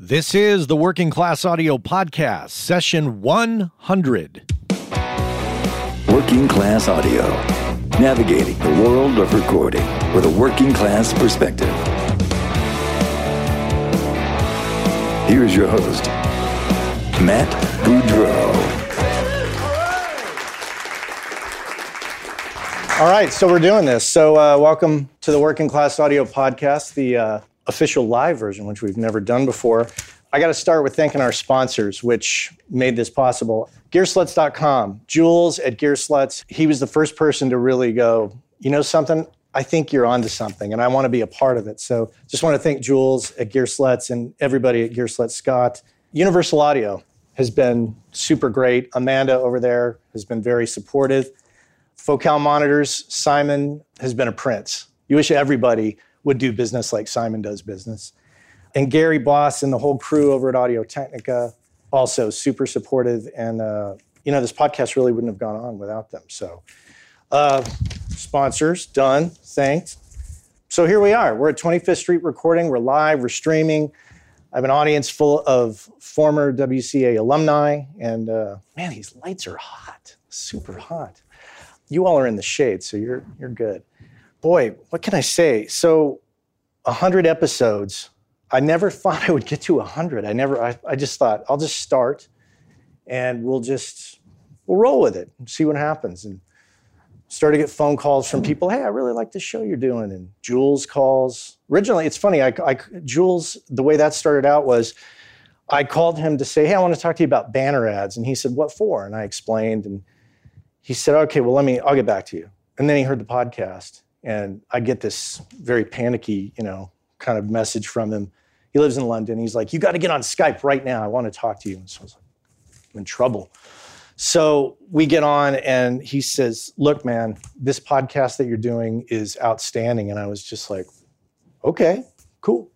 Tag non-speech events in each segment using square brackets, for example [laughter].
This is the Working Class Audio Podcast, session 100. Working Class Audio, navigating the world of recording with a working class perspective. Here's your host, Matt Boudreau. All right, so we're doing this. So, uh, welcome to the Working Class Audio Podcast, the uh, official live version, which we've never done before. I got to start with thanking our sponsors, which made this possible. Gearslutz.com, Jules at Gearslutz, he was the first person to really go, you know something? I think you're onto something, and I want to be a part of it. So just want to thank Jules at Gearslutz and everybody at Gearslutz Scott. Universal Audio has been super great. Amanda over there has been very supportive. Focal Monitors, Simon has been a prince. You wish everybody would do business like Simon does business. And Gary Boss and the whole crew over at Audio Technica, also super supportive. And, uh, you know, this podcast really wouldn't have gone on without them. So, uh, sponsors, done, thanks. So here we are. We're at 25th Street recording. We're live, we're streaming. I have an audience full of former WCA alumni. And uh, man, these lights are hot, super hot. You all are in the shade, so you're, you're good boy, what can I say? So, 100 episodes. I never [laughs] thought I would get to 100. I never, I, I just thought, I'll just start and we'll just, we'll roll with it and see what happens. And started to get phone calls from people, hey, I really like the show you're doing. And Jules calls. Originally, it's funny, I, I, Jules, the way that started out was I called him to say, hey, I want to talk to you about banner ads. And he said, what for? And I explained. And he said, okay, well, let me, I'll get back to you. And then he heard the podcast and I get this very panicky, you know, kind of message from him. He lives in London. He's like, "You got to get on Skype right now. I want to talk to you." And so I was like, "I'm in trouble." So we get on, and he says, "Look, man, this podcast that you're doing is outstanding." And I was just like, "Okay, cool."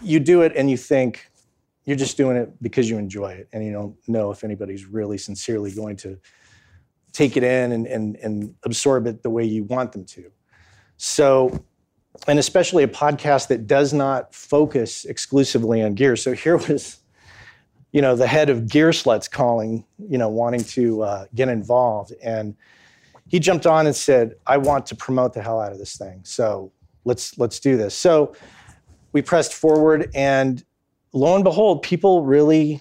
You do it, and you think you're just doing it because you enjoy it, and you don't know if anybody's really sincerely going to take it in and, and, and absorb it the way you want them to. So, and especially a podcast that does not focus exclusively on gear. So here was, you know, the head of Gearslutz calling, you know, wanting to uh, get involved. And he jumped on and said, I want to promote the hell out of this thing. So let's let's do this. So we pressed forward and lo and behold, people really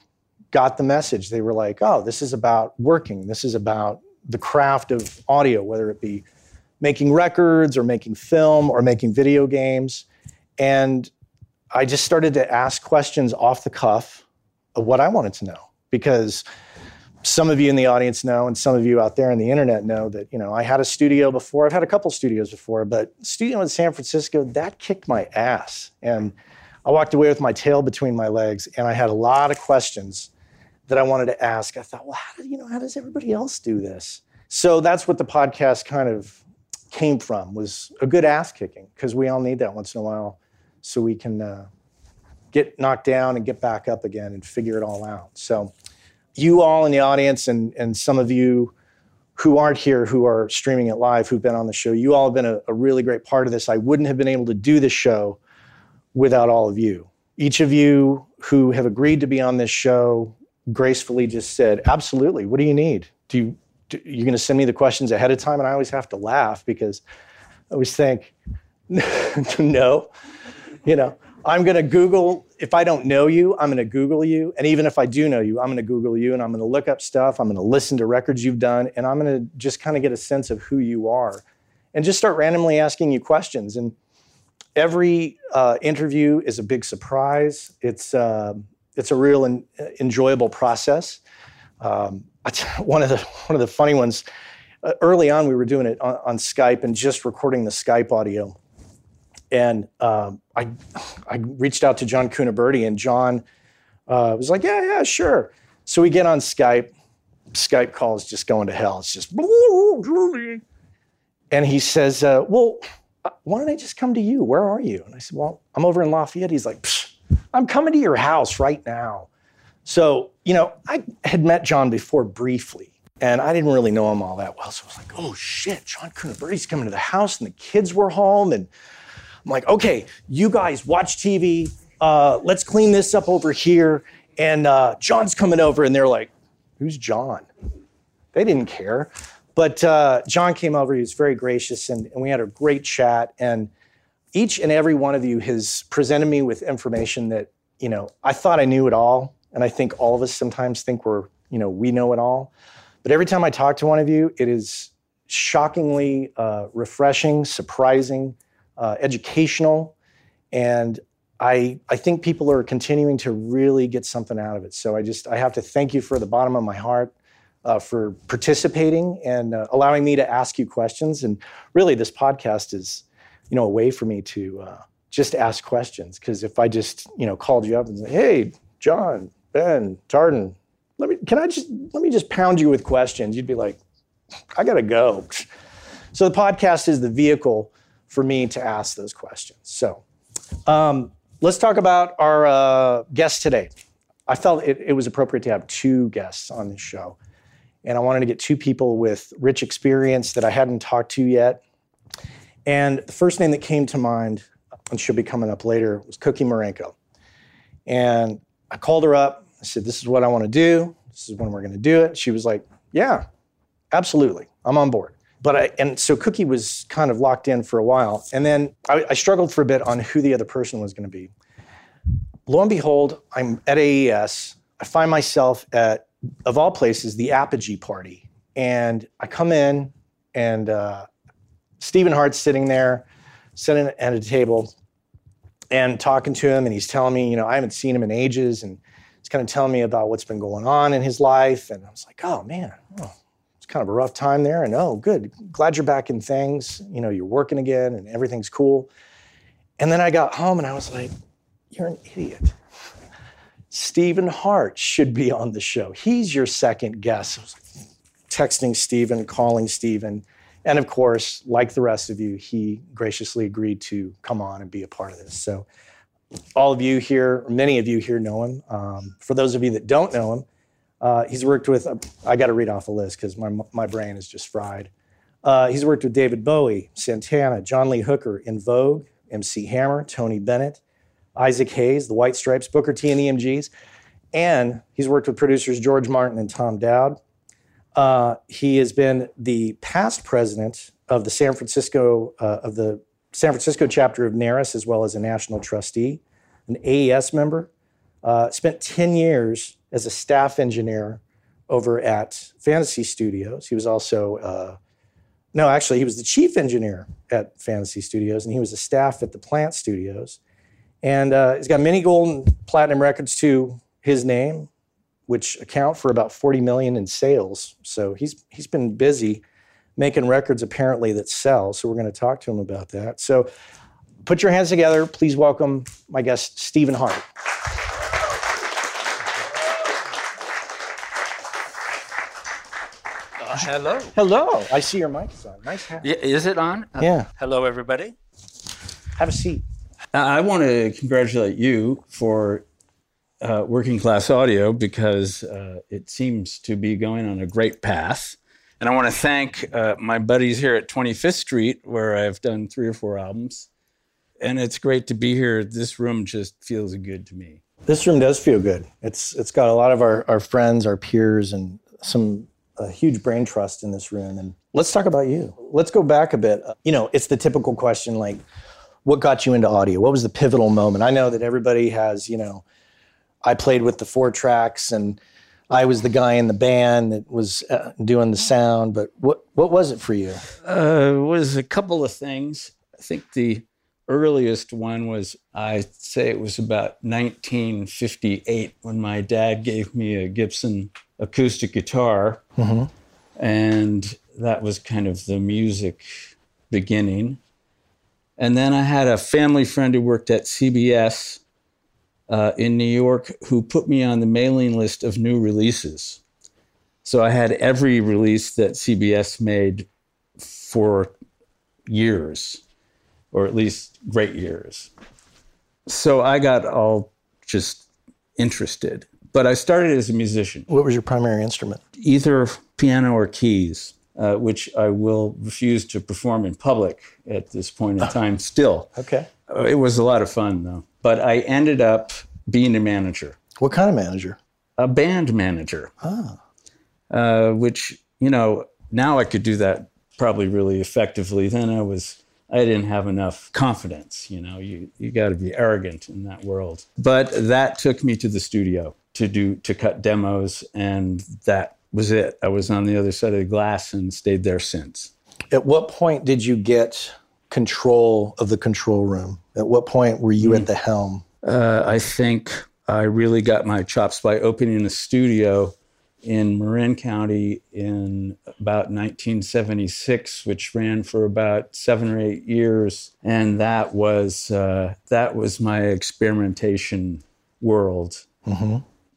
got the message. They were like, oh, this is about working. This is about the craft of audio, whether it be making records or making film or making video games. And I just started to ask questions off the cuff of what I wanted to know because some of you in the audience know and some of you out there on the internet know that you know I had a studio before I've had a couple studios before but studio in San Francisco that kicked my ass and I walked away with my tail between my legs and I had a lot of questions that I wanted to ask. I thought, well, how do you know how does everybody else do this? So that's what the podcast kind of came from was a good ass kicking because we all need that once in a while so we can uh, get knocked down and get back up again and figure it all out. So you all in the audience and and some of you who aren't here who are streaming it live who've been on the show you all have been a, a really great part of this i wouldn't have been able to do this show without all of you each of you who have agreed to be on this show gracefully just said, "Absolutely. What do you need? Do you do, you're going to send me the questions ahead of time?" And I always have to laugh because I always think, [laughs] "No, you know." I'm going to Google, if I don't know you, I'm going to Google you. And even if I do know you, I'm going to Google you and I'm going to look up stuff. I'm going to listen to records you've done and I'm going to just kind of get a sense of who you are and just start randomly asking you questions. And every uh, interview is a big surprise. It's, uh, it's a real en- enjoyable process. Um, [laughs] one of the one of the funny ones. Uh, early on, we were doing it on, on, Skype and just recording the Skype audio. And um, I I reached out to John Cuniberti, and John uh, was like, "Yeah, yeah, sure." So we get on Skype. Skype call is just going to hell. It's just, [laughs] and he says, uh, "Well, uh, why don't I just come to you? Where are you?" And I said, "Well, I'm over in Lafayette." He's like. Psh, I'm coming to your house right now. So, you know, I had met John before briefly, and I didn't really know him all that well. So I was like, oh shit, John Cuniberti's coming to the house, and the kids were home. And I'm like, okay, you guys watch TV. uh, let's clean this up over here. And uh, John's coming over, and they're like, who's John? They didn't care. But uh, John came over, he was very gracious, and, and we had a great chat. And each and every one of you has presented me with information that, you know, I thought I knew it all. And I think all of us sometimes think we're, you know, we know it all. But every time I talk to one of you, it is shockingly uh, refreshing, surprising, uh, educational, and I, I think people are continuing to really get something out of it. So I just I have to thank you for the bottom of my heart uh, for participating and uh, allowing me to ask you questions. And really, this podcast is you know a way for me to uh, just ask questions because if I just you know called you up and say, hey, John, Ben, Tarden, let me can I just let me just pound you with questions, you'd be like, I gotta go. [laughs] So the podcast is the vehicle for me to ask those questions. So. Um, Let's talk about our uh, guest today. I felt it, it was appropriate to have two guests on this show. And I wanted to get two people with rich experience that I hadn't talked to yet. And the first name that came to mind, and she'll be coming up later, was Cookie Marenco. And I called her up. I said, This is what I want to do. This is when we're going to do it. She was like, Yeah, absolutely. I'm on board. But I, and so Cookie was kind of locked in for a while. And then I, I struggled for a bit on who the other person was going to be. Lo and behold, I'm at AES. I find myself at, of all places, the Apogee party. And I come in, and uh, Stephen Hart's sitting there, sitting at a table, and talking to him. And he's telling me, you know, I haven't seen him in ages. And he's kind of telling me about what's been going on in his life. And I was like, oh, man, oh, it's kind of a rough time there. And oh, good, glad you're back in things. You know, you're working again and everything's cool. And then I got home and I was like, you're an idiot. Stephen Hart should be on the show. He's your second guest. texting Stephen, calling Stephen. And of course, like the rest of you, he graciously agreed to come on and be a part of this. So, all of you here, many of you here know him. Um, for those of you that don't know him, uh, he's worked with, uh, I got to read off a list because my, my brain is just fried. Uh, he's worked with David Bowie, Santana, John Lee Hooker, En Vogue, MC Hammer, Tony Bennett, Isaac Hayes, The White Stripes, Booker T and the MGs. And he's worked with producers George Martin and Tom Dowd. Uh, he has been the past president of the San Francisco uh, of the San Francisco chapter of NARAS, as well as a national trustee, an AES member. Uh, spent 10 years as a staff engineer over at Fantasy Studios. He was also, uh, no, actually, he was the chief engineer at Fantasy Studios, and he was a staff at the Plant Studios. And uh, he's got many gold and platinum records to his name, which account for about 40 million in sales. So he's he's been busy making records apparently that sell. So we're going to talk to him about that. So put your hands together. Please welcome my guest, Stephen Hart. Hello. Hello. I see your mic is on. Nice hat. Yeah, is it on? Uh, Yeah. hello, everybody. Have a seat. I want to congratulate you for uh, Working Class Audio because uh, it seems to be going on a great path. And I want to thank uh, my buddies here at 25th Street, where I've done three or four albums. And it's great to be here. This room just feels good to me. This room does feel good. It's it's got a lot of our, our friends, our peers, and some a huge brain trust in this room. And let's talk about you. Let's go back a bit. You know, it's the typical question like, what got you into audio? What was the pivotal moment? I know that everybody has, you know, I played with the four tracks and I was the guy in the band that was uh, doing the sound. But what what was it for you? Uh, was a couple of things. I think the earliest one was I'd say it was about 1958 when my dad gave me a Gibson acoustic guitar, and that was kind of the music beginning. And then I had a family friend who worked at CBS uh, in New York who put me on the mailing list of new releases. So I had every release that CBS made for years, or at least great years. So I got all just interested. But I started as a musician, What was your primary instrument? either piano or keys, uh, which I will refuse to perform in public at this point in time still. Okay. Uh, It was a lot of fun, though. But I ended up being a manager, What kind of manager? a band manager, uh, which, you know, now I could do that probably really effectively. Then I was, I didn't have enough confidence. You know, you, you got to be arrogant in that world. But that took me to the studio to do, to cut demos. And that was it. I was on the other side of the glass and stayed there since. At what point did you get control of the control room? At what point were you at the helm? Uh, I think I really got my chops by opening a studio in Marin County in about 1976, which ran for about seven or eight years, and that was uh, that was my experimentation world.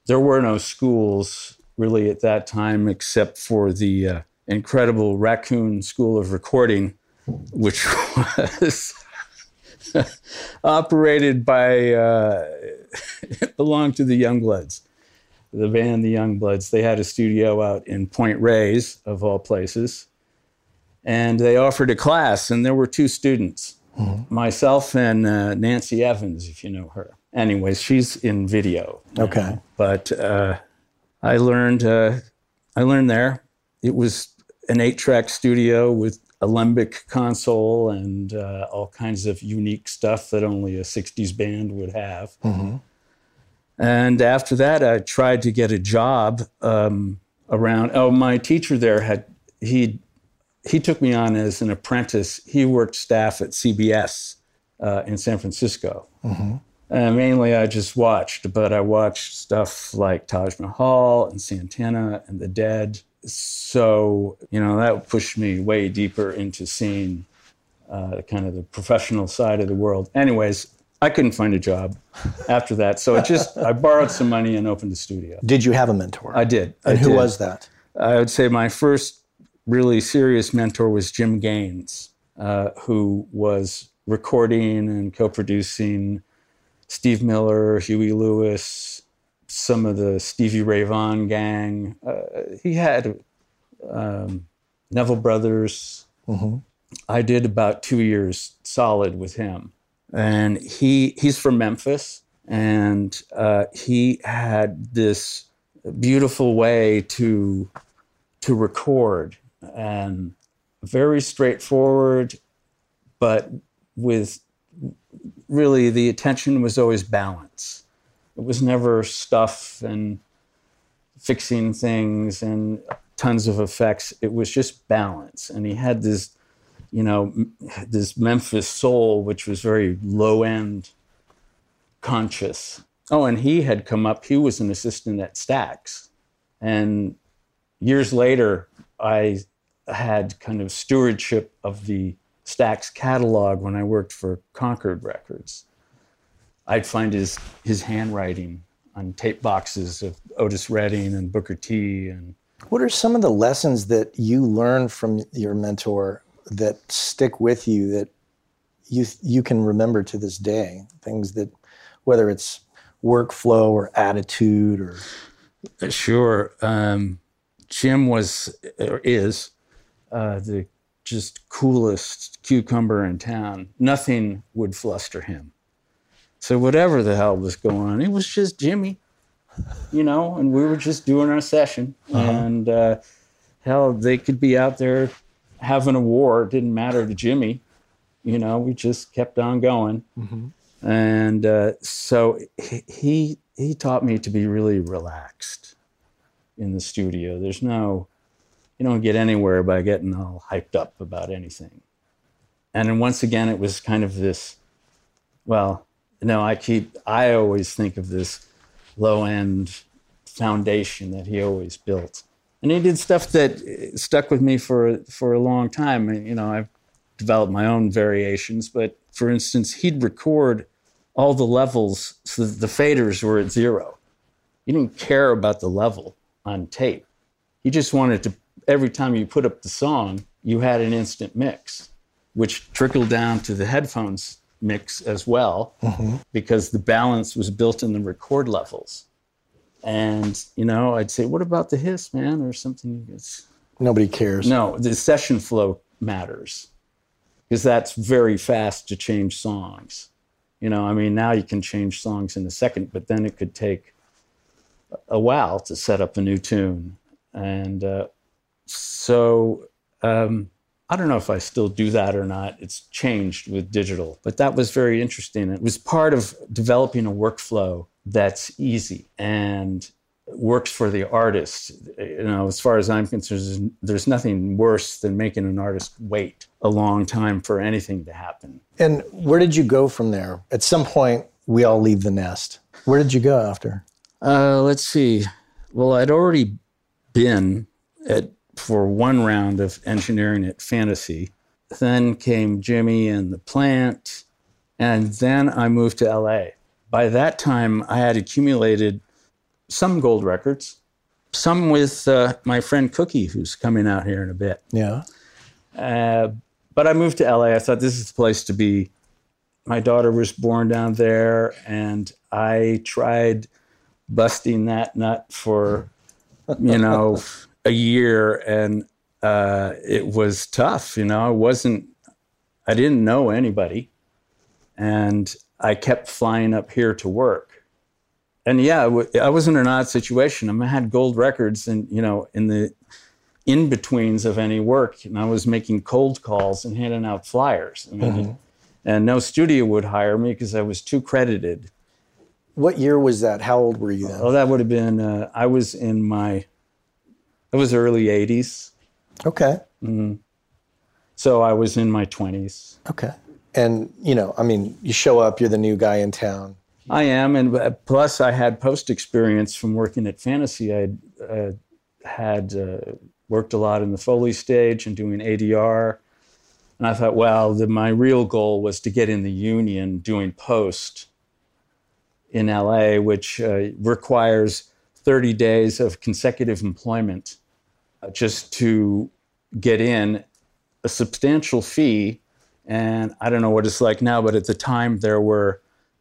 There were no schools really at that time, except for the uh, incredible Raccoon School of Recording, which was [laughs] operated by uh, [laughs] it belonged to the Youngbloods, the band the Youngbloods. They had a studio out in Point Reyes, of all places, and they offered a class, and there were two students, myself and uh, Nancy Evans, if you know her. Anyways, she's in video. now, Okay. but uh, I learned uh, I learned there. It was an eight-track studio with alembic console and uh, all kinds of unique stuff that only a '60s band would have. And after that, I tried to get a job um, around. Oh, my teacher there had he he took me on as an apprentice. He worked staff at CBS uh, in San Francisco. Uh, mainly, I just watched, but I watched stuff like Taj Mahal and Santana and The Dead. So, you know, that pushed me way deeper into seeing uh, kind of the professional side of the world. Anyways, I couldn't find a job after that. So it just, I borrowed some money and opened a studio. Did you have a mentor? I did. I and who did. was that? I would say my first really serious mentor was Jim Gaines, uh, who was recording and co-producing Steve Miller, Huey Lewis, some of the Stevie Ray Vaughan gang. Uh, he had um, Neville Brothers. I did about two years solid with him, and he he's from Memphis, and uh, he had this beautiful way to to record and very straightforward, but with really the attention was always balance. It was never stuff and fixing things and tons of effects. It was just balance. And he had this, you know, this Memphis soul, which was very low end conscious. Oh, and he had come up, he was an assistant at Stax. And years later, I had kind of stewardship of the Stax catalog when I worked for Concord Records. I'd find his his handwriting on tape boxes of Otis Redding and Booker T. And What are some of the lessons that you learned from your mentor that stick with you that you you can remember to this day? Things that, whether it's workflow or attitude or sure, um, Jim was or is uh, the just coolest cucumber in town. Nothing would fluster him. So whatever the hell was going on, it was just Jimmy, you know, and we were just doing our session. And uh, hell, they could be out there having a war. It didn't matter to Jimmy. You know, we just kept on going. And uh, so he, he he taught me to be really relaxed in the studio. There's no, you don't get anywhere by getting all hyped up about anything. And then once again, it was kind of this, well, know, I keep, I always think of this low end foundation that he always built. And he did stuff that stuck with me for, for a long time. You know, I've developed my own variations, but for instance, he'd record all the levels so that the faders were at zero. He didn't care about the level on tape. He just wanted to, every time you put up the song, you had an instant mix, which trickled down to the headphones mix as well, because the balance was built in the record levels. And, you know, I'd say, what about the hiss, man, or something? It's, nobody cares. no, the session flow matters because that's very fast to change songs. You know, I mean, now you can change songs in a second, but then it could take a while to set up a new tune. And uh, so um, I don't know if I still do that or not. It's changed with digital, but that was very interesting. It was part of developing a workflow that's easy and works for the artist. You know, as far as I'm concerned, there's nothing worse than making an artist wait a long time for anything to happen. And where did you go from there? At some point, we all leave the nest. Where did you go after? Uh, let's see. Well, I'd already been at for one round of engineering at Fantasy. Then came Jimmy and the plant, and then I moved to LA. By that time, I had accumulated some gold records, some with uh, my friend Cookie, who's coming out here in a bit. Yeah. Uh, but I moved to LA. I thought this is the place to be. My daughter was born down there, and I tried busting that nut for, you know, [laughs] a year, and uh, it was tough. You know, I wasn't, I didn't know anybody, and I kept flying up here to work. And yeah, I was in an odd situation. I had gold records, and you know, in the in betweens of any work, and I was making cold calls and handing out flyers. I mean, mm-hmm. and no studio would hire me because I was too credited. What year was that? How old were you then? Oh, that would have been. Uh, I was in my. It was early '80s. Okay. Mm-hmm. So I was in my 20s. Okay. And you know, I mean, you show up, you're the new guy in town. I am, and uh, plus I had post experience from working at Fantasy. I uh, had uh, worked a lot in the Foley stage and doing ADR. And I thought, well, the, my real goal was to get in the union doing post in LA, which uh, requires 30 days of consecutive employment just to get in a substantial fee. And I don't know what it's like now, but at the time there were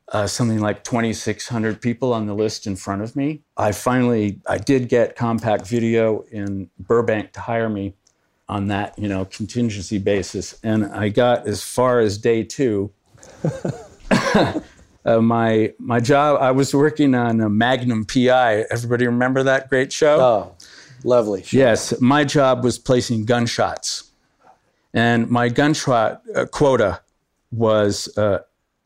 uh, something like 2,600 people on the list in front of me. I finally, I did get Compact Video in Burbank to hire me on that, you know, contingency basis, and I got as far as day two. [laughs] uh, my my job, I was working on a Magnum PI. Everybody remember that great show? Oh, lovely. Yes, my job was placing gunshots, and my gunshot uh, quota was uh,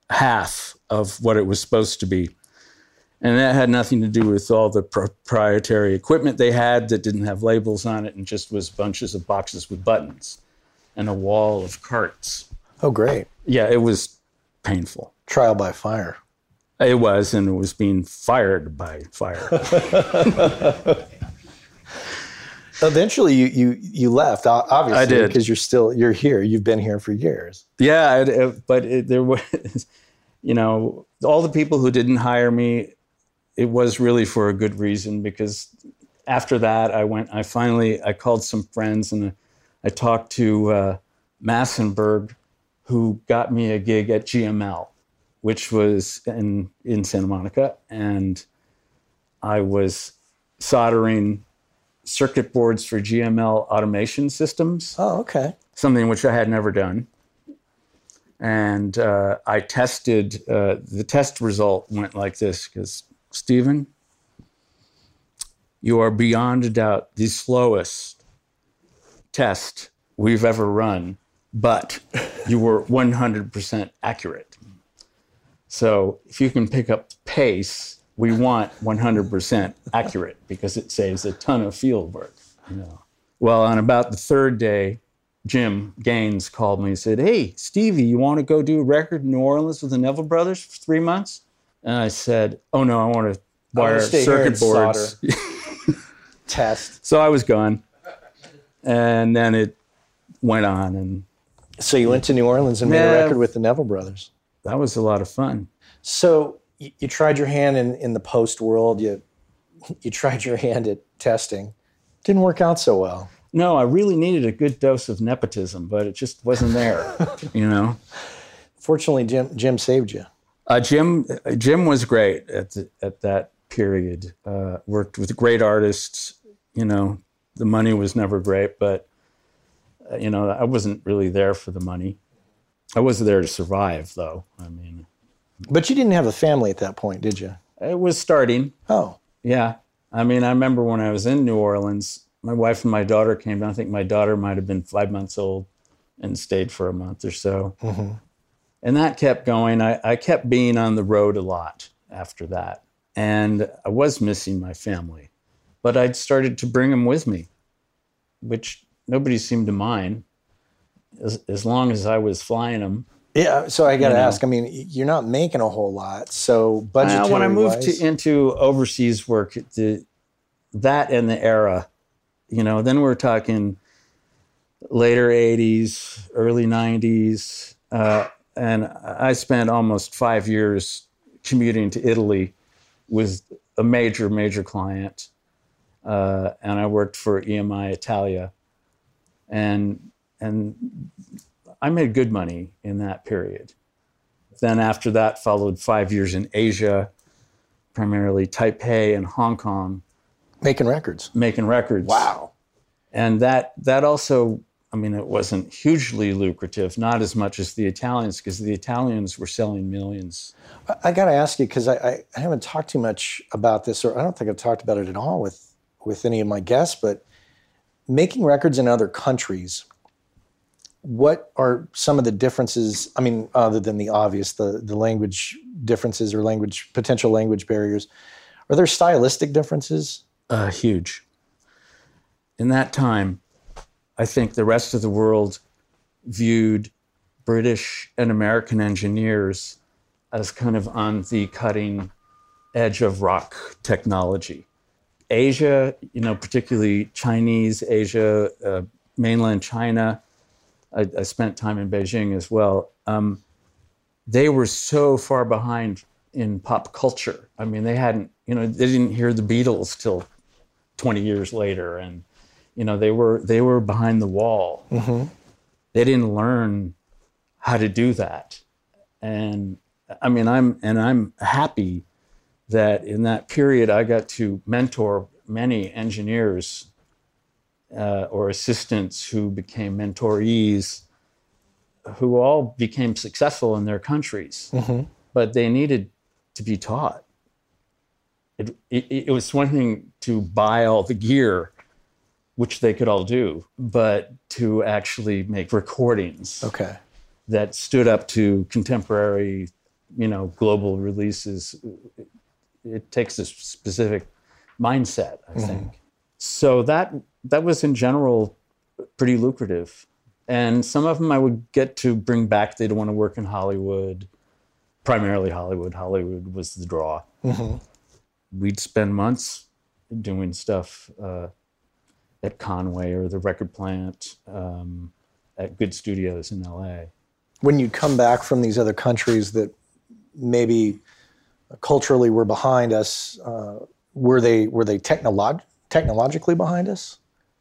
half of what it was supposed to be. And that had nothing to do with all the proprietary equipment they had that didn't have labels on it and just was bunches of boxes with buttons and a wall of carts. Oh, great. Yeah, it was painful. Trial by fire. It was, and it was being fired by fire. [laughs] Eventually, you, you you left. Obviously, I did because you're still you're here. You've been here for years. Yeah, it, it, but it, there was [laughs] you know, all the people who didn't hire me, it was really for a good reason because after that, I went, I finally, I called some friends and I talked to uh, Massenburg, who got me a gig at GML, which was in, in Santa Monica. And I was soldering circuit boards for GML automation systems. Oh, okay. Something which I had never done and uh, I tested. Uh, the test result went like this: because Stephen, you are beyond a doubt the slowest test we've ever run, but you were 100% accurate. So if you can pick up pace, we want 100% accurate because it saves a ton of field work. You know. Well, on about the third day, Jim Gaines called me and said, Hey, Stevie, you want to go do a record in New Orleans with the Neville Brothers for three months? And I said, Oh, no, I want to wire circuit boards. [laughs] Test. So I was gone. And then it went on. And so you went to New Orleans and made yeah, a record with the Neville Brothers. That was a lot of fun. So you, you tried your hand in, in the post world. You you tried your hand at testing. Didn't work out so well. No, I really needed a good dose of nepotism, but it just wasn't there. [laughs] you know. Fortunately, Jim Jim saved you. Uh, Jim Jim was great at the, at that period. Uh, worked with great artists. You know, the money was never great, but uh, you know, I wasn't really there for the money. I was there to survive, though. I mean, But you didn't have a family at that point, did you? It was starting. Oh, Yeah. I mean, I remember when I was in New Orleans, my wife and my daughter came down. I think my daughter might have been five months old and stayed for a month or so. Mm-hmm. And that kept going. I, I kept being on the road a lot after that. And I was missing my family. But I'd started to bring them with me, which nobody seemed to mind as, as long as I was flying them. Yeah. So I got to You know. ask. I mean, you're not making a whole lot, so budgetary. Uh, when I moved to, into overseas work, the, that and the era, you know, then we're talking later 80s, early 90s. Uh, and I spent almost five years commuting to Italy with a major, major client. Uh, and I worked for EMI Italia. And, and I made good money in that period. Then after that followed five years in Asia, primarily Taipei and Hong Kong, making records. making records. Wow. And that that also, I mean, it wasn't hugely lucrative, not as much as the Italians, because the Italians were selling millions. I got to ask you because I, I, I haven't talked too much about this, or I don't think I've talked about it at all with with any of my guests. But making records in other countries, what are some of the differences? I mean, other than the obvious, the the language differences or language potential language barriers, are there stylistic differences? Uh, huge. In that time, I think the rest of the world viewed British and American engineers as kind of on the cutting edge of rock technology. Asia, you know, particularly Chinese Asia, uh, mainland China. I, I spent time in Beijing as well. Um, they were so far behind in pop culture. I mean, they hadn't, you know, they didn't hear the Beatles till 20 years later, and you know, they were they were behind the wall. They didn't learn how to do that, and I mean, I'm and I'm happy that in that period I got to mentor many engineers uh, or assistants who became mentorees, who all became successful in their countries, but they needed to be taught. It, it, it was one thing to buy all the gear, which they could all do, but to actually make recordings Okay. that stood up to contemporary, you know, global releases. It, it takes a specific mindset, I think. So that that was in general pretty lucrative, and some of them I would get to bring back. They'd want to work in Hollywood, primarily Hollywood. Hollywood was the draw. We'd spend months doing stuff uh, at Conway or the record plant um, at good studios in LA. When you come back from these other countries that maybe culturally were behind us, uh, were they were they technolog- technologically behind us?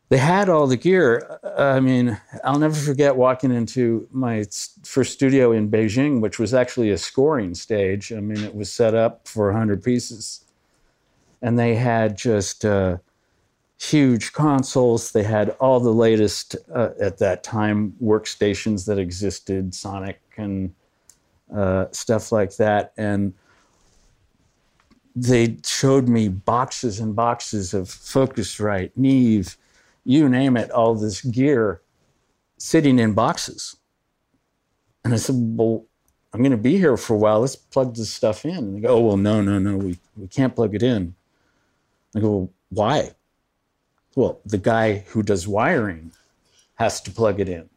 they had all the gear. Uh, I mean, I'll never forget walking into my first studio in Beijing, which was actually a scoring stage. I mean, it was set up for 100 pieces. And they had just uh, huge consoles. They had all the latest, uh, at that time, workstations that existed, Sonic and uh, stuff like that. And they showed me boxes and boxes of Focusrite, Neve, you name it, all this gear sitting in boxes. And I said, Well, I'm going to be here for a while. Let's plug this stuff in. And they go, Oh, well, no, no, no, we, we can't plug it in. I go, Well, why? Well, the guy who does wiring has to plug it in.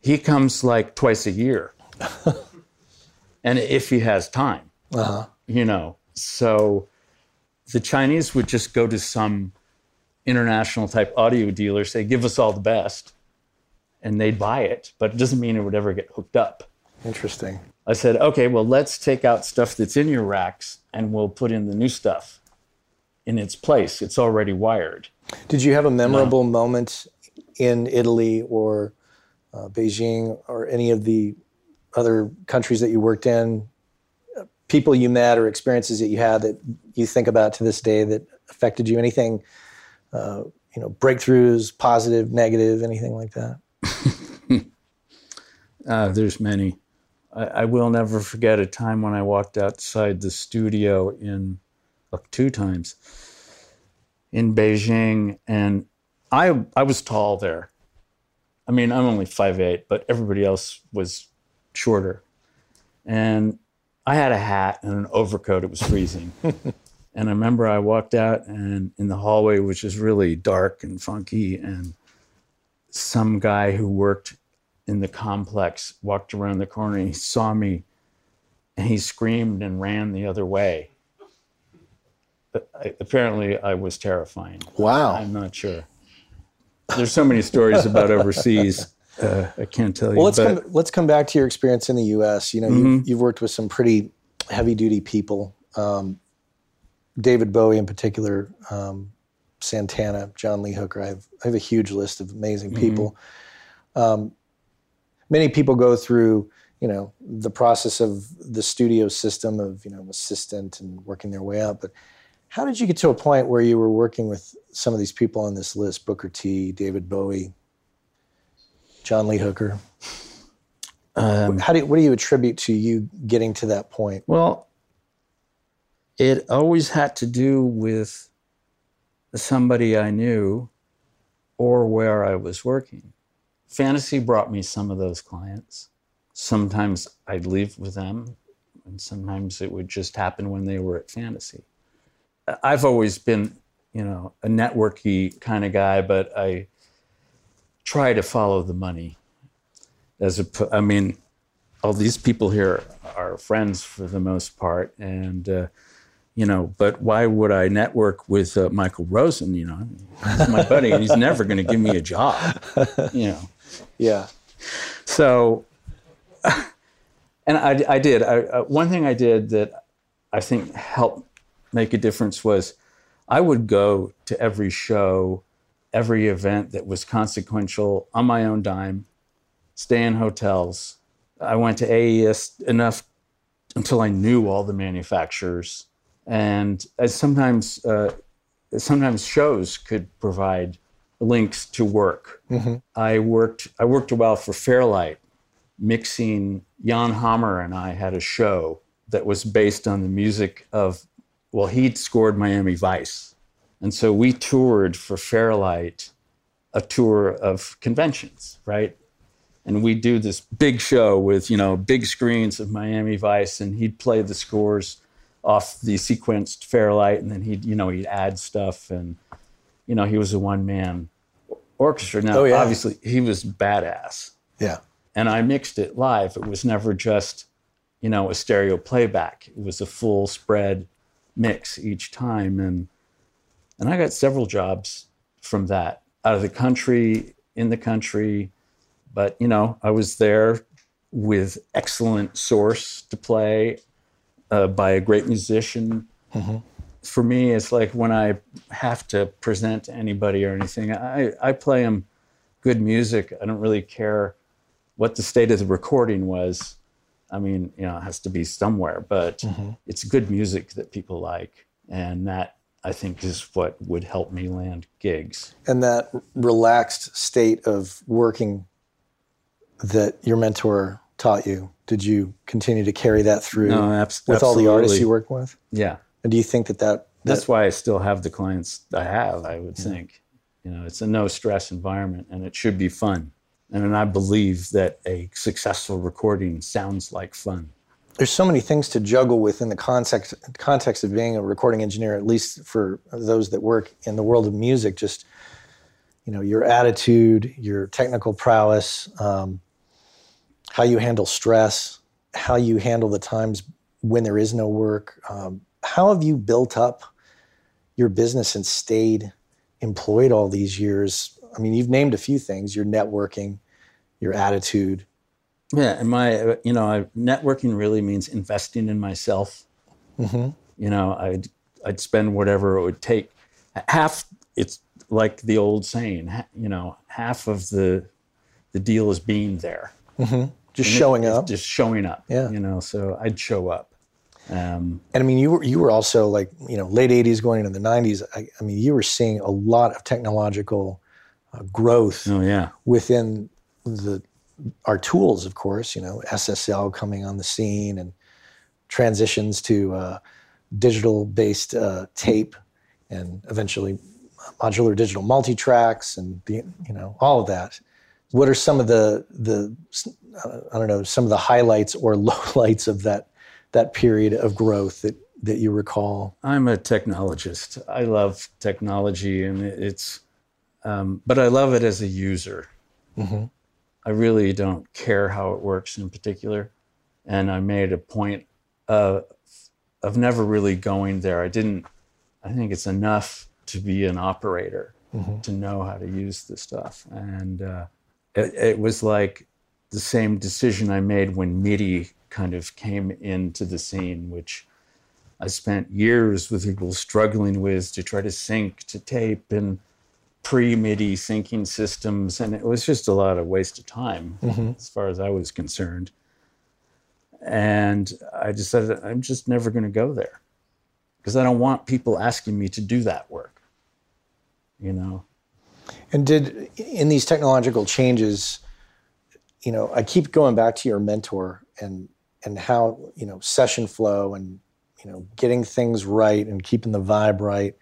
He comes like twice a year. [laughs] and if he has time uh-huh. You know so the chinese would just go to some international type audio dealer say give us all the best and they'd buy it but it doesn't mean it would ever get hooked up Interesting. i said okay well let's take out stuff that's in your racks and we'll put in the new stuff in its place it's already wired Did you have a memorable moment in Italy or uh, Beijing or any of the other countries that you worked in? People you met or experiences that you had that you think about to this day that affected you? Anything, uh, you know, breakthroughs, positive, negative, anything like that? [laughs] uh, there's many I, I will never forget a time when I walked outside the studio in like two times in Beijing, and I I was tall there. I mean, I'm only five eight, but everybody else was shorter, and I had a hat and an overcoat. It was freezing. [laughs] and I remember I walked out and in the hallway, which is really dark and funky, and some guy who worked in the complex walked around the corner and he saw me and he screamed and ran the other way. I, apparently, I was terrifying. Wow. I'm not sure. There's so many stories about overseas. [laughs] Uh, I can't tell you. Well, let's but- come, let's come back to your experience in the U.S. You know, you've, you've worked with some pretty heavy duty people. Um, David Bowie, in particular, um, Santana, John Lee Hooker. I have I have a huge list of amazing people. Um, many people go through, you know, the process of the studio system of you know assistant and working their way up. But how did you get to a point where you were working with some of these people on this list? Booker T, David Bowie, John Lee Hooker. Um, How do you, what do you attribute to you getting to that point? Well, it always had to do with somebody I knew or where I was working. Fantasy brought me some of those clients. Sometimes I'd leave with them, and sometimes it would just happen when they were at Fantasy. I've always been, you know, a networky kind of guy, but I try to follow the money. As a, I mean, all these people here are friends for the most part, and uh, you know. But why would I network with uh, Michael Rosen? You know, he's my buddy, and he's never going to give me a job. You know, Yeah. so. And I, I did. I, uh, one thing I did that I think helped make a difference was I would go to every show, every event that was consequential on my own dime, stay in hotels. I went to AES enough until I knew all the manufacturers, and as sometimes uh, sometimes shows could provide links to work. I worked I worked a while for Fairlight, mixing. Jan Hammer and I had a show that was based on the music of well, he'd scored Miami Vice, and so we toured for Fairlight, a tour of conventions, right? and we'd do this big show with you know big screens of Miami Vice, and he'd play the scores off the sequenced Fairlight, and then he'd you know he'd add stuff, and you know he was a one man orchestra. Now Oh, yeah. obviously he was badass, Yeah. and I mixed it live. It was never just you know a stereo playback. It was a full spread mix each time, and and I got several jobs from that out of the country, in the country. But you know i was there with excellent source to play uh, by a great musician. For me it's like when i have to present to anybody or anything i, I play them good music. I don't really care what the state of the recording was. I mean you know it has to be somewhere but it's good music that people like. And that i think is what would help me land gigs And that relaxed state of working that your mentor taught you, did you continue to carry that through No, abs- with all the artists you work with? yeah And do you think that that, that's why I still have the clients I have. I would think, you know, it's a no stress environment, and it should be fun. And I believe that a successful recording sounds like fun. There's so many things to juggle within the context context of being a recording engineer at least for those that work in the world of music just you know your attitude your technical prowess um, how you handle stress how you handle the times when there is no work um, how have you built up your business and stayed employed all these years? I mean you've named a few things your networking your attitude Yeah, and my, uh, you know, networking really means investing in myself. You know, I'd I'd spend whatever it would take. Half, it's like the old saying, you know, half of the the deal is being there. just showing It's up just showing up. Yeah. you know, so I'd show up. Um, And I mean, you were you were also like you know late '80s going into the '90s. I, I mean, you were seeing a lot of technological uh, growth oh yeah, within the our tools, of course, you know, SSL coming on the scene and transitions to uh, digital based uh, tape and eventually modular digital multi tracks and the, you know all of that. What are some of the the uh, I don't know some of the highlights or [laughs] lowlights of that that period of growth that that you recall? I'm a technologist. I love technology, and it's, um, but I love it as a user. Mm-hmm. I really don't care how it works in particular, and I made a point of of never really going there. I didn't. I think it's enough to be an operator mm-hmm. to know how to use the stuff, and uh, it, it was like the same decision I made when MIDI kind of came into the scene, which I spent years with people struggling with to try to sync to tape and pre MIDI syncing systems. And it was just a lot of waste of time mm-hmm. as far as I was concerned. And I decided I'm just never going to go there because I don't want people asking me to do that work, you know? And did in these technological changes, you know, I keep going back to your mentor and and how you know session flow and you know getting things right and keeping the vibe right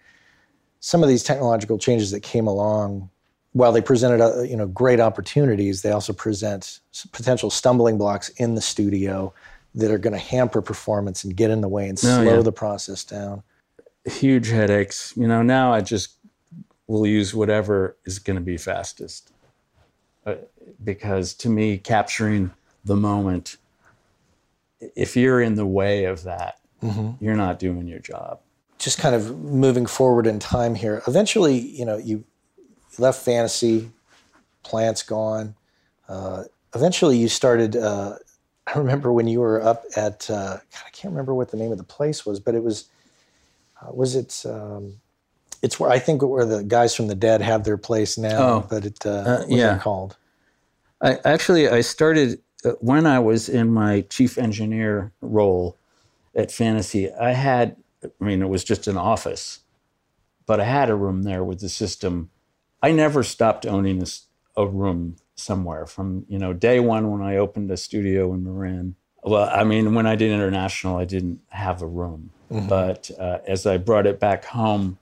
some of these technological changes that came along while they presented uh, you know great opportunities they also present potential stumbling blocks in the studio that are going to hamper performance and get in the way and slow oh, yeah. the process down huge headaches you know now i just will use whatever is going to be fastest uh, because to me capturing the moment if you're in the way of that, mm-hmm. you're not doing your job. Just kind of moving forward in time here. Eventually, you know, you left fantasy, plants gone. Uh, eventually, you started. Uh, [laughs] I remember when you were up at. Uh, God, I can't remember what the name of the place was, but it was. Uh, was it? Um, it's where I think where the guys from the Dead have their place now. Oh, but it. Uh, uh, yeah. called? I actually I started uh, when I was in my chief engineer role at Fantasy, I had, I mean, it was just an office, but I had a room there with the system. I never stopped owning a, a room somewhere from, you know, day one when I opened a studio in Marin. Well, I mean, when I did international, I didn't have a room. Mm-hmm. But uh, as I brought it back home,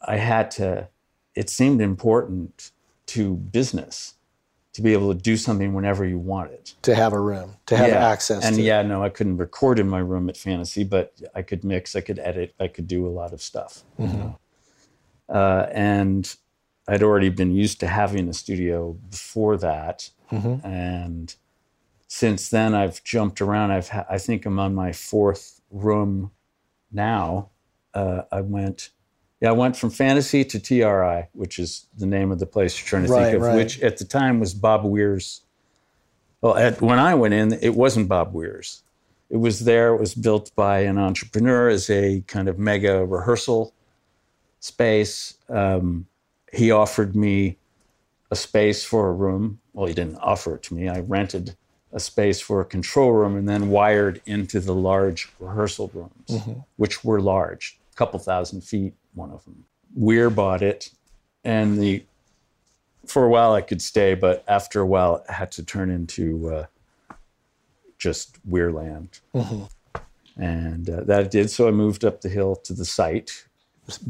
I had to, it seemed important to business to be able to do something whenever you want it. To have a room, to have yeah. access. And yeah, no, I couldn't record in my room at Fantasy, but I could mix, I could edit, I could do a lot of stuff. Mm-hmm. You know? uh, and I'd already been used to having a studio before that, mm-hmm. and since then I've jumped around. I've ha- I think I'm on my fourth room now. Uh, I went yeah, I went from fantasy to TRI, which is the name of the place you're trying to right, think of, right. which at the time was Bob Weir's. Well, at, when I went in, it wasn't Bob Weir's. It was there. It was built by an entrepreneur as a kind of mega rehearsal space. Um, he offered me a space for a room. Well, he didn't offer it to me. I rented a space for a control room and then wired into the large rehearsal rooms, mm-hmm. which were large, a couple thousand feet one of them. Weir bought it, and the for a while I could stay, but after a while it had to turn into uh, just Weirland, mm-hmm. and uh, that it did. So I moved up the hill to the site.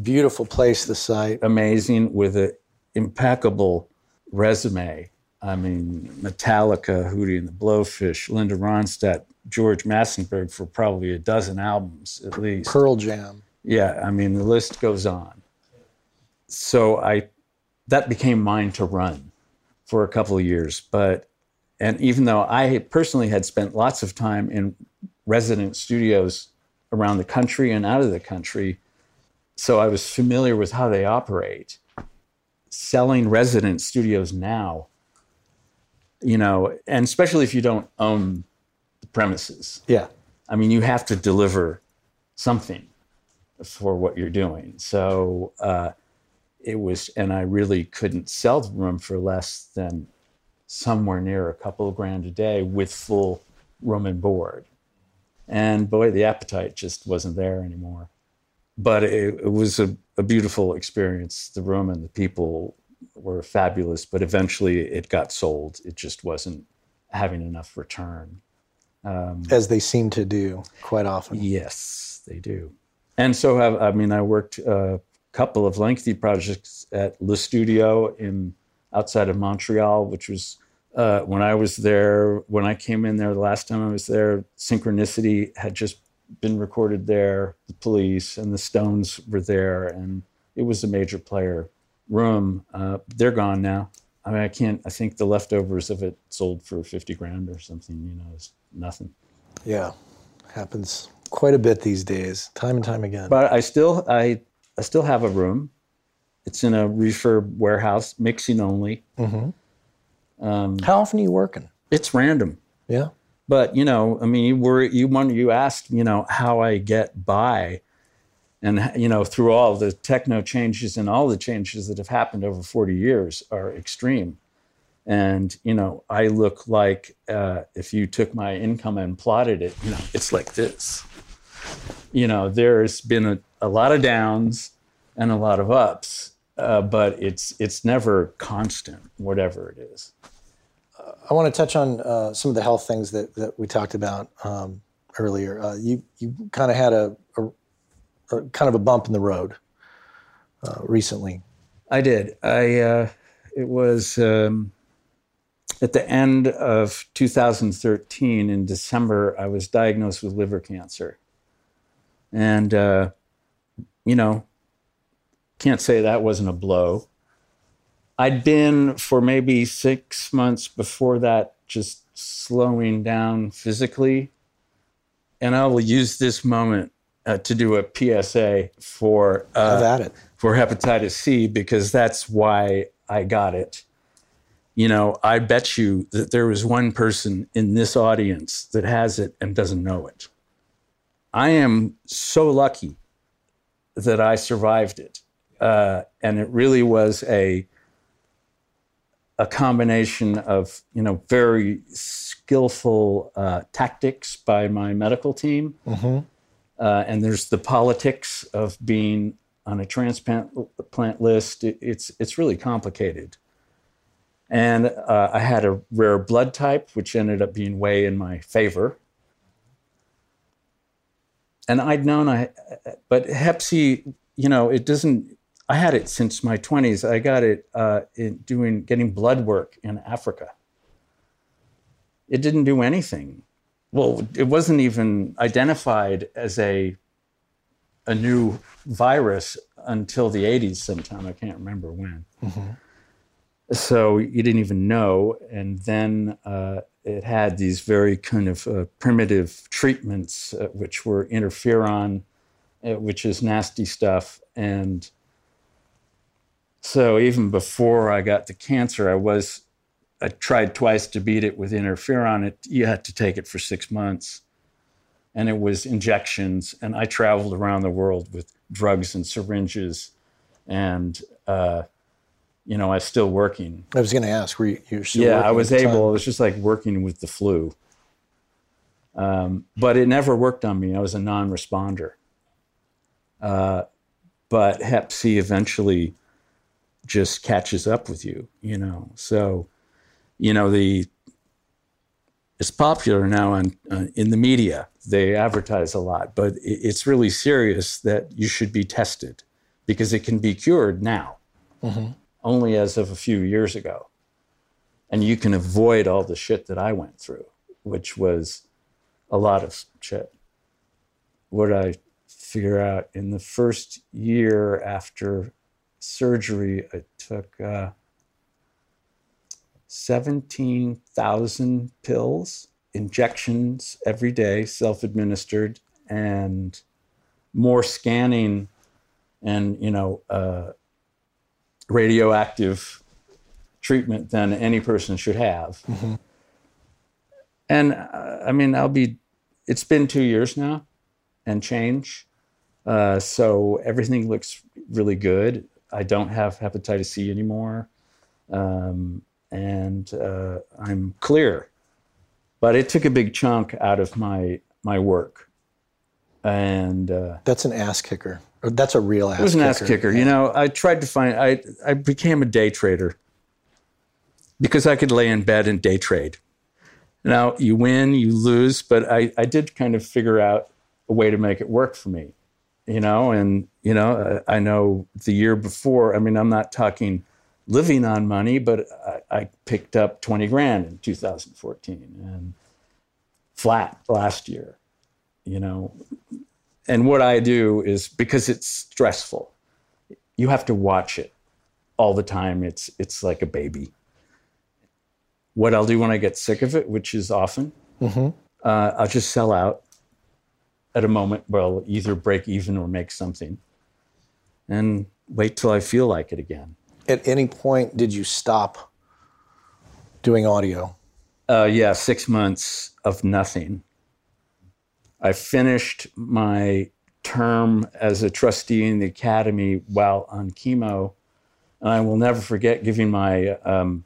Beautiful place, the site. Amazing with an impeccable resume. I mean, Metallica, Hootie and the Blowfish, Linda Ronstadt, George Massenburg for probably a dozen albums at least. Pearl Jam. Yeah, I mean the list goes on. So I that became mine to run for a couple of years, but and even though I personally had spent lots of time in resident studios around the country and out of the country, so I was familiar with how they operate. Selling resident studios now, you know, and especially if you don't own the premises. Yeah. I mean, you have to deliver something for what you're doing. So uh, it was, and I really couldn't sell the room for less than somewhere near a couple of grand a day with full room and board. And boy, the appetite just wasn't there anymore. But it, it was a, a beautiful experience. The room and the people were fabulous, but eventually it got sold. It just wasn't having enough return. As they seem to do quite often. Yes, they do. And so have I mean I worked a couple of lengthy projects at Le Studio in outside of Montreal, which was uh, when I was there. When I came in there the last time I was there, Synchronicity had just been recorded there. The Police and the Stones were there, and it was a major player room. Uh, they're gone now. I mean, I can't. I think the leftovers of it sold for fifty grand or something. You know, it's nothing. Yeah. Happens quite a bit these days, time and time again. But I still I I still have a room. It's in a refurb warehouse, mixing only. How often are you working? It's random. Yeah. But you know, I mean, you were you wonder you asked, you know, how I get by, and you know, through all the techno changes and all the changes that have happened over forty years are extreme, and you know, I look like uh, if you took my income and plotted it, you know, it's like this. You know, there's been a, a lot of downs and a lot of ups, uh, but it's it's never constant, whatever it is. I want to touch on uh, some of the health things that, that we talked about um, earlier. Uh, you you kind of had a, a, a kind of a bump in the road uh, recently. I did. I uh, it was um, at the end of 2013 in December. I was diagnosed with liver cancer, and uh, you know, can't say that wasn't a blow. I'd been for maybe six months before that, just slowing down physically, and I will use this moment uh, to do a PSA for uh, it. for hepatitis C because that's why I got it. You know, I bet you that there was one person in this audience that has it and doesn't know it. I am so lucky that I survived it. Uh, and it really was a a combination of you know very skillful uh, tactics by my medical team, uh, and there's the politics of being on a transplant plant list. It- it's it's really complicated. And uh, I had a rare blood type, which ended up being way in my favor. And I'd known I, but Hep C, you know, it doesn't. I had it since my 20s. I got it uh, in doing getting blood work in Africa. It didn't do anything. Well, it wasn't even identified as a a new virus until the 80s sometime. I can't remember when. So you didn't even know. And then uh, it had these very kind of uh, primitive treatments, uh, which were interferon, uh, which is nasty stuff. And so even before I got the cancer, I was, I tried twice to beat it with interferon. It, you had to take it for six months and it was injections. And I traveled around the world with drugs and syringes, and uh, you know, I was still working. I was going to ask, were you, you still yeah, I was the time? able. It was just like working with the flu. Um, but it never worked on me. I was a non-responder. Uh, but Hep C eventually just catches up with you, you know. So, you know, the it's popular now on, uh, in the media. They advertise a lot, but it, it's really serious that you should be tested because it can be cured now, only as of a few years ago. And you can avoid all the shit that I went through, which was a lot of shit. What I figure out in the first year after surgery, I took uh, 17,000 pills, injections every day, self administered, and more scanning and, you know, uh, radioactive treatment than any person should have. And uh, I mean, I'll be, it's been two years now and change. Uh, so everything looks really good. I don't have hepatitis C anymore. Um, and uh, I'm clear. But it took a big chunk out of my, my work. And uh, That's an ass kicker. That's a real ass it was an kicker. ass kicker. You know, I tried to find. I I became a day trader because I could lay in bed and day trade, Now you win, you lose, but I, I did kind of figure out a way to make it work for me, you know. And you know, I, I know the year before. I mean, I'm not talking living on money, but I, I picked up twenty grand in 2014 and flat last year, you know. And what I do is because it's stressful, you have to watch it all the time. It's it's like a baby what I'll do when I get sick of it, which is often, uh, I'll just sell out at a moment where I'll either break even or make something and wait till I feel like it again. At any point, did you stop doing audio? Uh, yeah, six months of nothing. I finished my term as a trustee in the academy while on chemo. And I will never forget giving my um,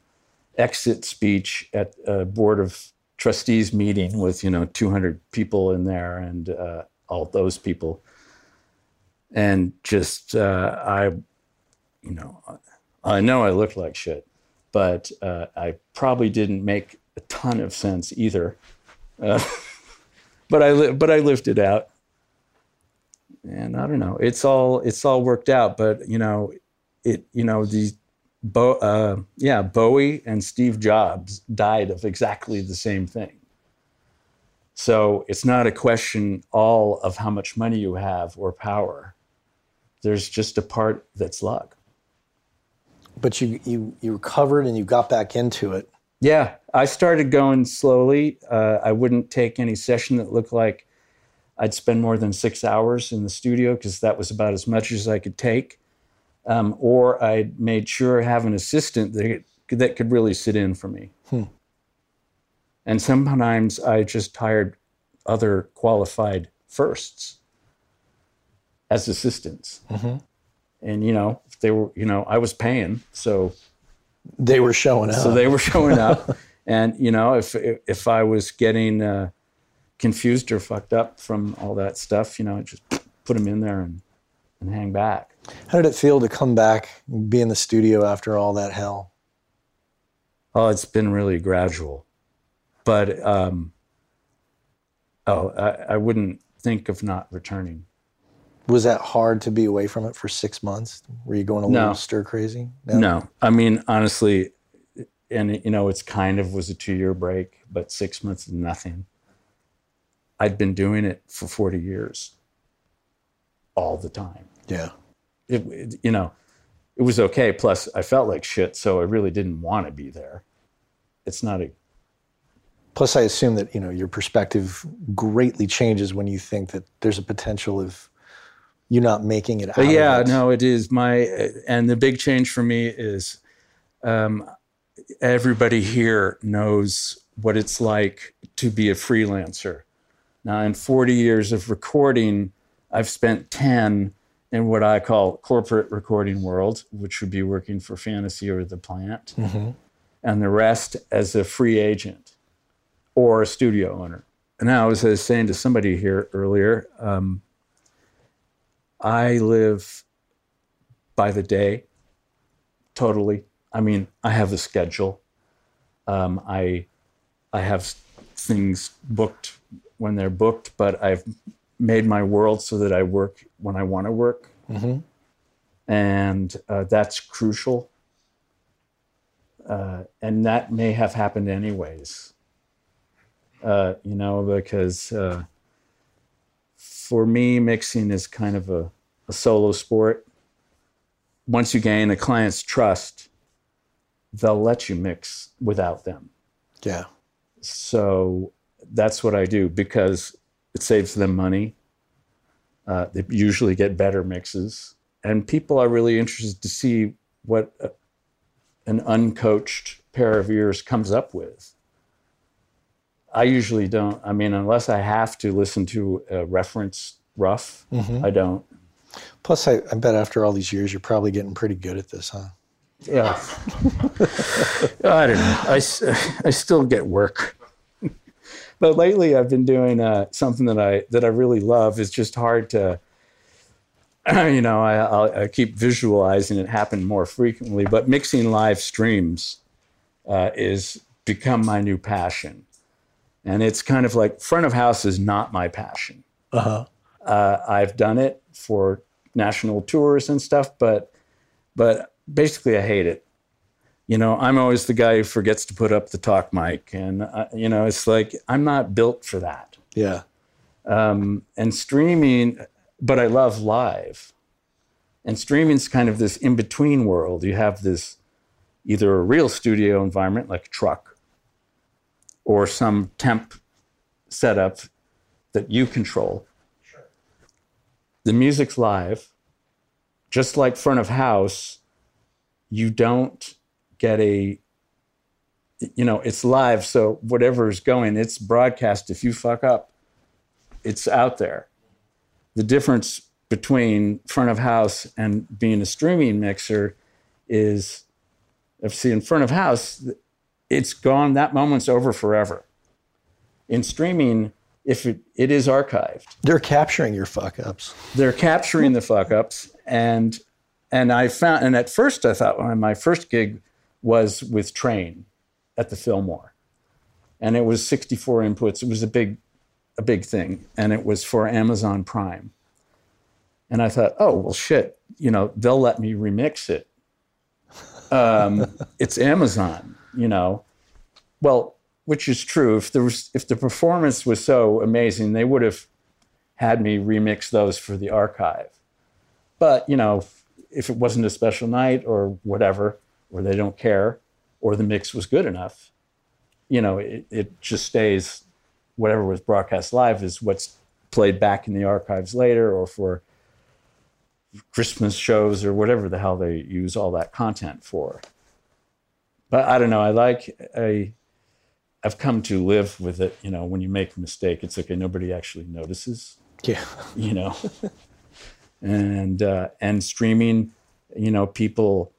exit speech at a board of trustees meeting with you know 200 people in there and uh, all those people and just uh, i you know i know i looked like shit but uh, i probably didn't make a ton of sense either uh, [laughs] but i li- but i lived it out and i don't know it's all it's all worked out but you know it you know these Bo, uh, yeah, Bowie and Steve Jobs died of exactly the same thing. So it's not a question all of how much money you have or power. There's just a part that's luck. But you you you recovered and you got back into it. Yeah, I started going slowly. Uh, I wouldn't take any session that looked like I'd spend more than six hours in the studio because that was about as much as I could take um, or I made sure I have an assistant that, that could really sit in for me. Hmm. And sometimes I just hired other qualified firsts as assistants. Mm-hmm. And, you know, they were, you know, I was paying. So they were showing up. So they were showing up. and, you know, if, if I was getting uh, confused or fucked up from all that stuff, you know, I just put them in there and, and hang back. How did it feel to come back, be in the studio after all that hell? Oh, it's been really gradual, but um, oh, I, I wouldn't think of not returning. Was that hard to be away from it for six months? Were you going a little stir crazy? No? no, I mean honestly, and you know, it's kind of was a two year break, but six months of nothing. I'd been doing it for forty years, all the time. Yeah it, it, you know, it was okay. Plus, I felt like shit, so I really didn't want to be there. It's not a. Plus, I assume that you know your perspective greatly changes when you think that there's a potential of you not making it out. yeah, it. no, it is my, and the big change for me is, um, everybody here knows what it's like to be a freelancer. Now, in 40 years of recording, I've spent 10 in what I call corporate recording world, which would be working for Fantasy or the Plant, mm-hmm. and the rest as a free agent or a studio owner. And now, as I was saying to somebody here earlier, um, I live by the day, totally. I mean, I have a schedule. Um, I I have things booked when they're booked, but I've made my world so that I work when I want to work. Mm-hmm. And uh, that's crucial. Uh, and that may have happened anyways. Uh, you know, because uh, for me, mixing is kind of a, a solo sport. Once you gain a client's trust, they'll let you mix without them. Yeah. So that's what I do because it saves them money. Uh, they usually get better mixes, and people are really interested to see what a, an uncoached pair of ears comes up with. I usually don't. I mean, unless I have to listen to a reference rough, mm-hmm. I don't. Plus, I, I, bet after all these years, you're probably getting pretty good at this, huh? Yeah. [laughs] I don't know. I, I still get work but lately I've been doing uh, something that I that I really love. It's just hard to, [clears throat] you know, I, I keep visualizing it happen more frequently. But mixing live streams uh, is become my new passion. And it's kind of like front of house is not my passion. Uh-huh. Uh, I've done it for national tours and stuff, but but basically I hate it. You know, I'm always the guy who forgets to put up the talk mic, and uh, you know, it's like I'm not built for that. Yeah. Um, and streaming, but I love live. And streaming's kind of this in between world. You have this either a real studio environment like a truck or some temp setup that you control. Sure. The music's live. Just like front of house, you don't get a you know, it's live, so whatever is going, it's broadcast. If you fuck up, it's out there. The difference between front of house and being a streaming mixer is if see in front of house it's gone that moment's over forever. In streaming if it, it is archived. They're capturing your fuck ups. they're capturing the fuck ups and and i found and at first i thought well, my first gig was with train at the fillmore. And it was 64 inputs. It was a big a big thing and it was for amazon prime. And i thought oh well shit you know they'll let me remix it. Um, [laughs] it's amazon you know well which is true if there was if the performance was so amazing they would have had me remix those for the archive. But, you know, if it wasn't a special night or whatever, or they don't care, or the mix was good enough, you know, it, it just stays, whatever was broadcast live is what's played back in the archives later or for Christmas shows or whatever the hell they use all that content for. But I don't know. I like, I, I've come to live with it. You know, when you make a mistake, it's okay. Nobody actually notices Yeah. you know and uh, and streaming you know people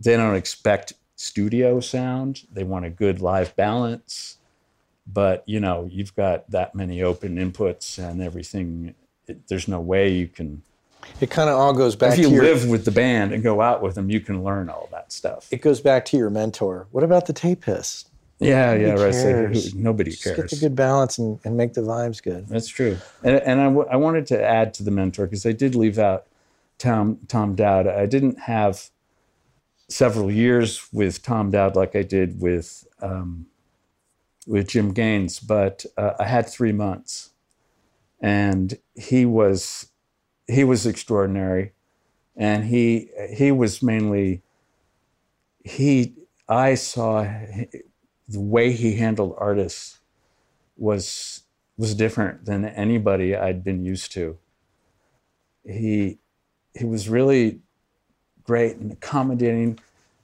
they don't expect studio sound they want a good live balance but you know you've got that many open inputs and everything it, there's no way you can It kind of all goes back if you to your, live with the band and go out with them you can learn all that stuff it goes back to your mentor. What about the tapist? yeah yeah right so cares? who- nobody Just cares get the good balance and, and make the vibes good. That's true. And, and I, w- I wanted to add to the mentor because I did leave out Tom, Tom Dowd. I didn't have several years with Tom Dowd like I did with, um, with Jim Gaines, but uh, I had three months. And he was, he was extraordinary. And he, he was mainly, he, I saw the way he handled artists was was different than anybody I'd been used to. He he was really great and accommodating,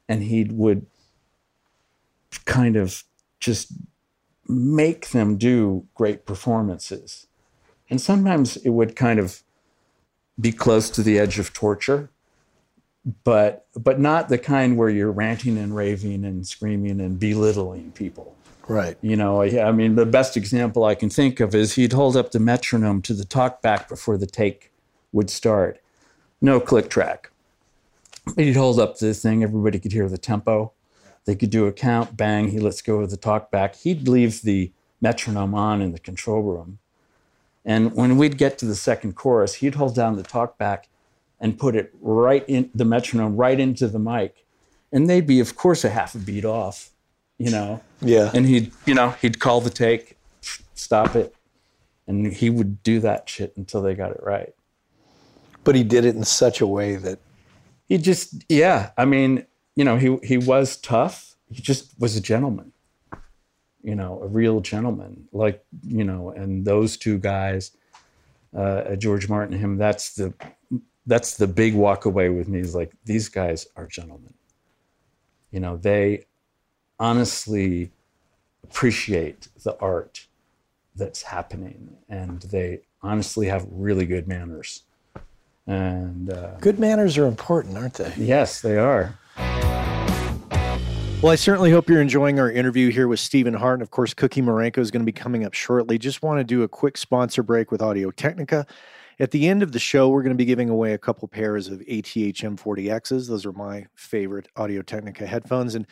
and he would kind of just make them do great performances. And sometimes it would kind of be close to the edge of torture, but but not the kind where you're ranting and raving and screaming and belittling people. Right. You know, I, I mean, the best example I can think of is he'd hold up the metronome to the talkback before the take would start. No click track. He'd hold up the thing, everybody could hear the tempo. They could do a count, bang, he lets go of the talkback. He'd leave the metronome on in the control room. And when we'd get to the second chorus, he'd hold down the talkback and put it right in the metronome right into the mic. And they'd be, of course, a half a beat off, you know? Yeah. and he'd you know he'd call the take stop it. And he would do that shit until they got it right. But he did it in such a way that he just yeah i mean you know he he was tough. He just was a gentleman you know a real gentleman like you know and those two guys uh george martin him that's the that's the big walk away with me is like these guys are gentlemen. You know they honestly appreciate the art that's happening and they honestly have really good manners. And uh, good manners are important, aren't they? yes they are Well, I certainly hope you're enjoying our interview here with Stephen Hart. And of course, Cookie Marenco is going to be coming up shortly. Just want to do a quick sponsor break with Audio Technica. At the end of the show, we're going to be giving away a couple pairs of ATH M40Xs. Those are my favorite Audio Technica headphones. And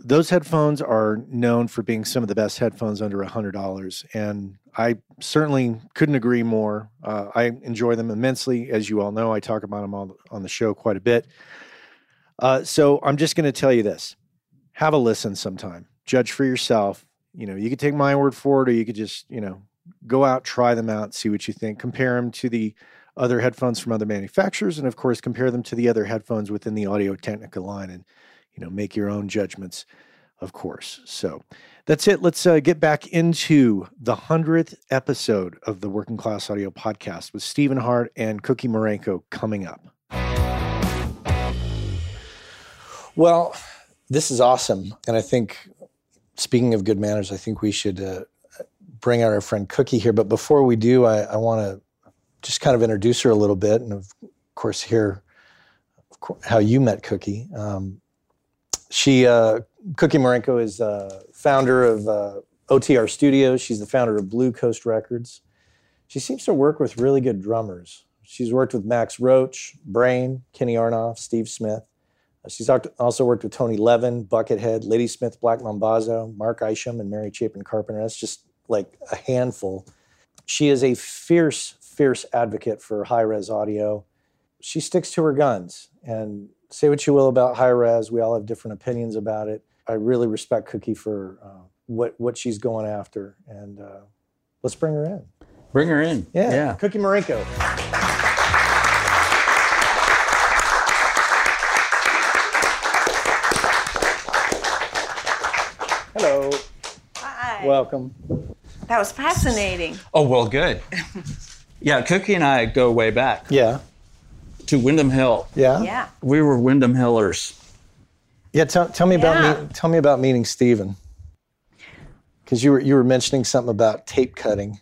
those headphones are known for being some of the best headphones under $100. And I certainly couldn't agree more. Uh, I enjoy them immensely. As you all know, I talk about them on, on the show quite a bit. Uh, so I'm just going to tell you this have a listen sometime, judge for yourself. You know, you could take my word for it, or you could just, you know, go out, try them out, see what you think, compare them to the other headphones from other manufacturers, and of course, compare them to the other headphones within the Audio Technica line. And you know, make your own judgments, of course. So that's it. Let's uh, get back into the 100th episode of the Working Class Audio Podcast with Stephen Hart and Cookie Marenco coming up. Well, this is awesome. And I think, speaking of good manners, I think we should uh, bring out our friend Cookie here. But before we do, I, I want to just kind of introduce her a little bit and, of course, hear how you met Cookie. Um, she, uh, Cookie Marenco, is uh, founder of uh, OTR Studios. She's the founder of Blue Coast Records. She seems to work with really good drummers. She's worked with Max Roach, Brain, Kenny Aronoff, Steve Smith. She's also worked with Tony Levin, Buckethead, Ladysmith, Black Mambazo, Mark Isham, and Mary Chapin Carpenter. That's just like a handful. She is a fierce, fierce advocate for high res audio. She sticks to her guns and say what you will about high res. We all have different opinions about it. I really respect Cookie for uh, what what she's going after, and uh, let's bring her in. Bring her in. Yeah, yeah. Cookie Marenco. Hello. Hi. Welcome. That was fascinating. Oh well, good. [laughs] yeah, Cookie and I go way back. Yeah to Windham Hill. Yeah. Yeah. We were Windham Hillers. Yeah. Tell, tell me about me, tell me about meeting Stephen. Because you were you were mentioning something about tape cutting.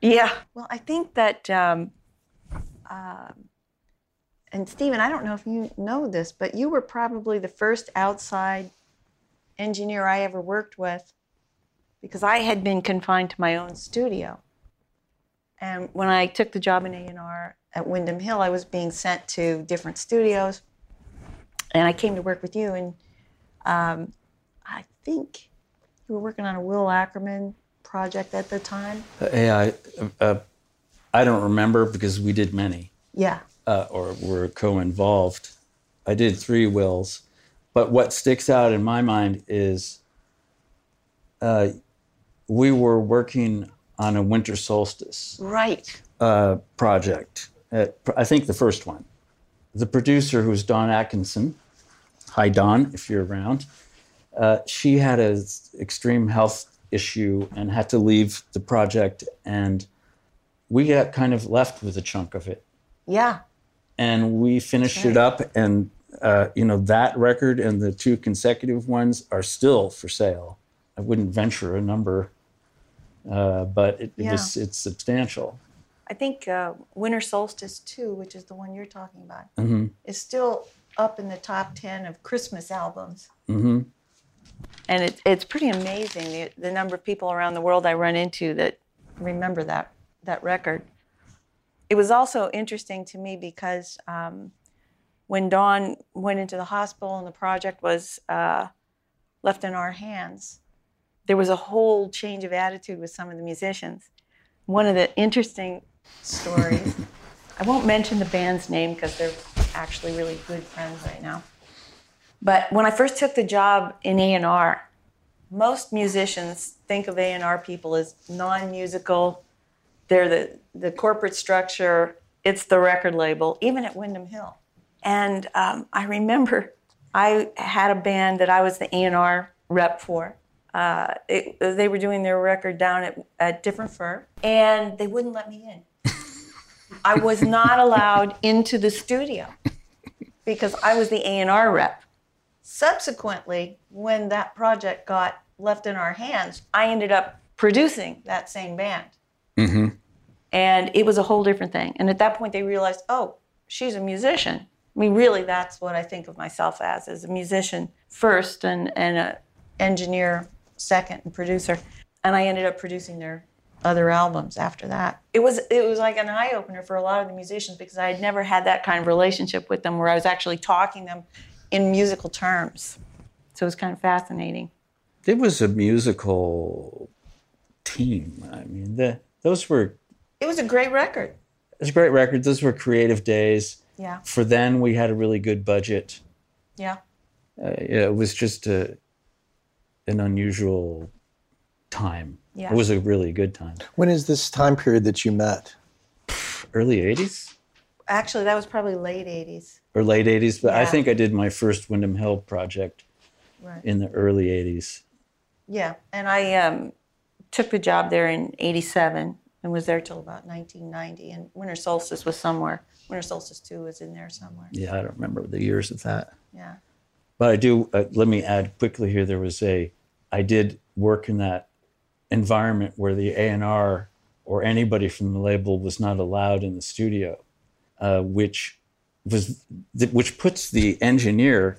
Yeah. Well, I think that, um, uh, and Stephen, I don't know if you know this, but you were probably the first outside engineer I ever worked with because I had been confined to my own studio. And when I took the job in A&R at Windham Hill, I was being sent to different studios. And I came to work with you, and um, I think you were working on a Will Ackerman project at the time. Uh, yeah, I, uh, I don't remember because we did many, Yeah. uh, or were co-involved. I did three wills, but what sticks out in my mind is uh, we were working on a winter solstice Right. uh, project. At, I think the first one. The producer, who's Dawn Atkinson, hi Dawn, if you're around, uh, she had an extreme health issue and had to leave the project, and we got kind of left with a chunk of it, Yeah. and we finished it up, and uh, you know that record and the two consecutive ones are still for sale. I wouldn't venture a number, uh, but it, it Yeah. was it's substantial. I think uh, Winter Solstice 2, which is the one you're talking about, Mhm. is still up in the top 10 of Christmas albums. hmm And it, it's pretty amazing the, the number of people around the world I run into that remember that, that record. It was also interesting to me because um, when Dawn went into the hospital and the project was uh, left in our hands, there was a whole change of attitude with some of the musicians. One of the interesting stories, [laughs] I won't mention the band's name because they're actually really good friends right now. But when I first took the job in A&R, most musicians think of A&R people as non-musical. They're the, the corporate structure. It's the record label, even at Windham Hill. And um, I remember I had a band that I was the A&R rep for. Uh, it, they were doing their record down at, at Different Fur, and they wouldn't let me in. I was not allowed into the studio because I was the A&R rep. Subsequently, when that project got left in our hands, I ended up producing that same band. hmm And it was a whole different thing. And at that point, they realized, oh, she's a musician. I mean, really, that's what I think of myself as, as a musician first and, and an engineer second and producer. And I ended up producing their other albums after that. It was it was like an eye opener for a lot of the musicians because I had never had that kind of relationship with them where I was actually talking them in musical terms. So it was kind of fascinating. It was a musical team. I mean, the, those were It was a great record. it was a great record. Those were creative days. Yeah. For then, we had a really good budget. Yeah. Uh, yeah, it was just a, an unusual time. Yeah. It was a really good time. When is this time period that you met? Early 80s Actually, that was probably late 80s. or late 80s, but I think I did my first Windham Hill project Right. in the early 80s. Yeah. And I um, took the job there in 87 and was there till about 1990. And Winter Solstice was somewhere. Winter Solstice 2 was in there somewhere. Yeah, I don't remember the years of that. Yeah. But I do, uh, let me add quickly here, there was a, I did work in that environment where the A&R or anybody from the label was not allowed in the studio, uh, which was, th- which puts the engineer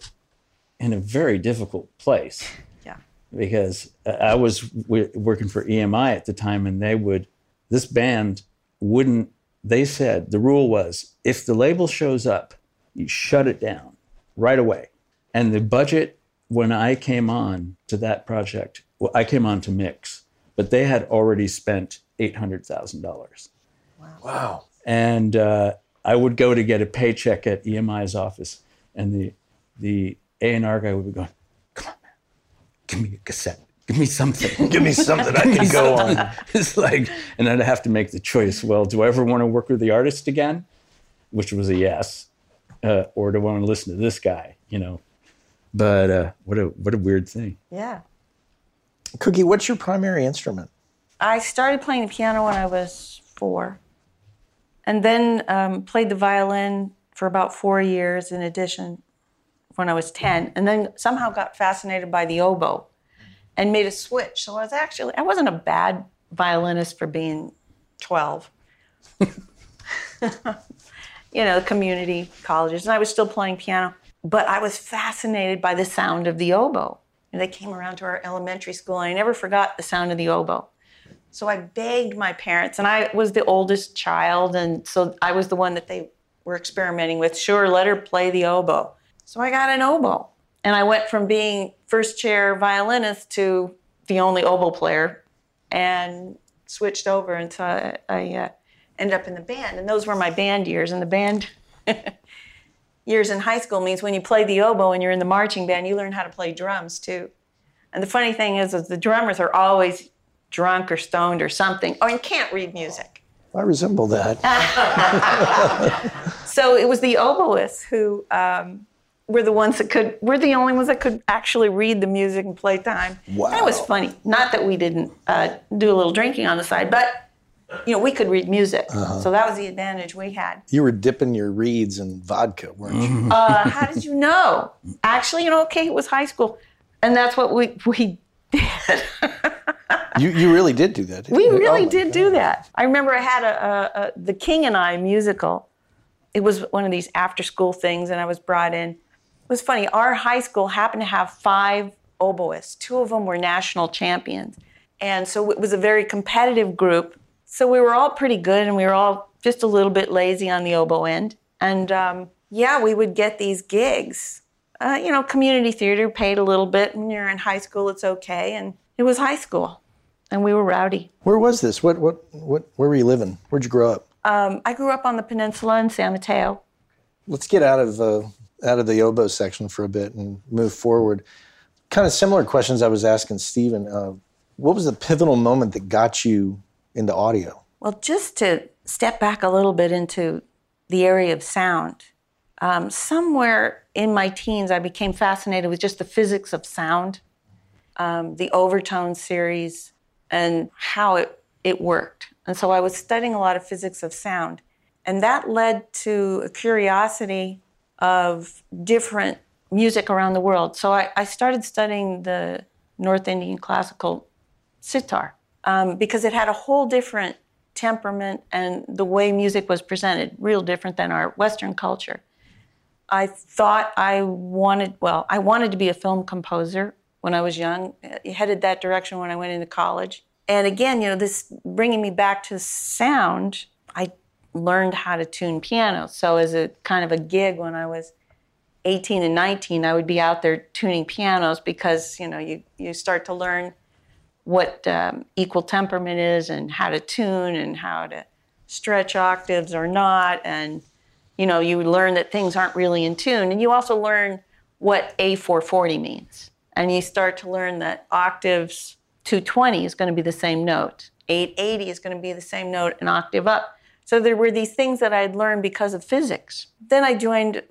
in a very difficult place Yeah. because uh, I was w- working for EMI at the time, and they would, this band wouldn't. They said the rule was if the label shows up, you shut it down right away. And the budget when I came on to that project, well, I came on to mix, but they had already spent eight hundred thousand dollars. Wow. And uh, I would go to get a paycheck at EMI's office, and the the A and R guy would be going, "Come on, man, give me a cassette, give me something, [laughs] Give me something I can go on. [laughs] it's like, and I'd have to make the choice. Well, do I ever want to work with the artist again? Which was a yes, uh, or do I want to listen to this guy? You know, but uh, what a what a weird thing. Yeah. Cookie, what's your primary instrument? I started playing the piano when I was four, and then um, played the violin for about four years in addition when I was 10, and then somehow got fascinated by the oboe and made a switch. So I was actually, I wasn't a bad violinist for being 12. [laughs] [laughs] you know, community colleges, and I was still playing piano, but I was fascinated by the sound of the oboe. And they came around to our elementary school, and I never forgot the sound of the oboe. So I begged my parents, and I was the oldest child, and so I was the one that they were experimenting with. Sure, let her play the oboe. So I got an oboe, and I went from being first chair violinist to the only oboe player, and switched over until I, I uh, ended up in the band. And those were my band years. And the band [laughs] years in high school means when you play the oboe and you're in the marching band, you learn how to play drums too. And the funny thing is, is the drummers are always drunk or stoned or something, or you can't read music. I resemble that. [laughs] So it was the oboists who um, were the ones that could, We're the only ones that could actually read the music and play time. Wow. That was funny. Not that we didn't uh, do a little drinking on the side, but you know, we could read music. So that was the advantage we had. You were dipping your reeds in vodka, weren't you? Uh, how did you know? Actually, you know, okay, it was high school. And that's what we, we did. [laughs] You, you really did do that. We you? really Oh did God. do that. I remember I had a, a, a the King and I musical. It was one of these after school things, and I was brought in. It was funny. Our high school happened to have five oboists. Two of them were national champions, and so it was a very competitive group. So we were all pretty good, and we were all just a little bit lazy on the oboe end. And um, yeah, we would get these gigs. Uh, you know, community theater paid a little bit. When you're in high school, it's okay, and it was high school, and we were rowdy. Where was this? What, what, what, where were you living? Where'd you grow up? Um, I grew up on the peninsula in San Mateo. Let's get out of uh, out of the oboe section for a bit and move forward. Kind of similar questions I was asking Stephen. Uh, what was the pivotal moment that got you into audio? Well, just to step back a little bit into the area of sound, um, somewhere in my teens, I became fascinated with just the physics of sound, um, the overtone series, and how it, it worked. And so I was studying a lot of physics of sound. And that led to a curiosity of different music around the world. So I, I started studying the North Indian classical sitar um, because it had a whole different temperament and the way music was presented, real different than our Western culture. I thought I wanted, well, I wanted to be a film composer when I was young, I headed that direction when I went into college. And again, you know, this bringing me back to sound, I learned how to tune piano. So, as a kind of a gig when I was 18 and 19, I would be out there tuning pianos because you know you you start to learn what um, equal temperament is and how to tune and how to stretch octaves or not, and you know you learn that things aren't really in tune, and you also learn what A440 means, and you start to learn that octaves 220 is going to be the same note, 880 is going to be the same note, an octave up. So there were these things that I had learned because of physics. Then I joined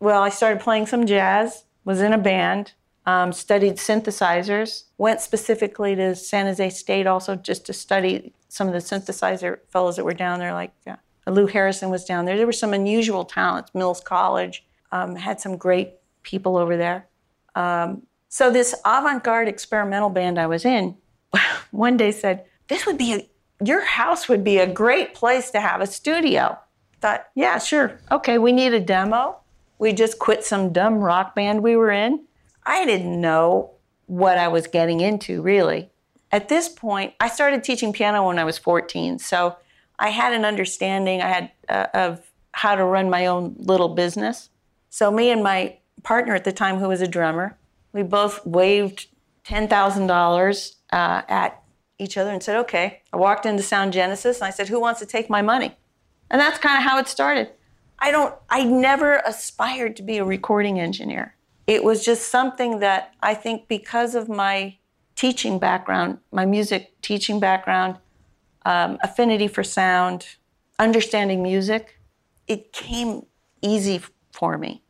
well, I started playing some jazz, was in a band, um, studied synthesizers, went specifically to San Jose State also just to study some of the synthesizer fellows that were down there, like uh, Lou Harrison was down there. There were some unusual talents. Mills College um, had some great people over there. Um, so this avant-garde experimental band I was in, [laughs] one day said, "This would be a, your house would be a great place to have a studio." Thought, yeah, sure, okay. We need a demo we just quit some dumb rock band we were in. I didn't know what I was getting into, really. At this point, I started teaching piano when I was 14. So I had an understanding I had uh, of how to run my own little business. So me and my partner at the time, who was a drummer, we both waved $10,000 uh, at each other and said, okay. I walked into Sound Genesis and I said, who wants to take my money? And that's kind of how it started. I don't, I never aspired to be a recording engineer. It was just something that I think because of my teaching background, my music teaching background, um, affinity for sound, understanding music, it came easy for me.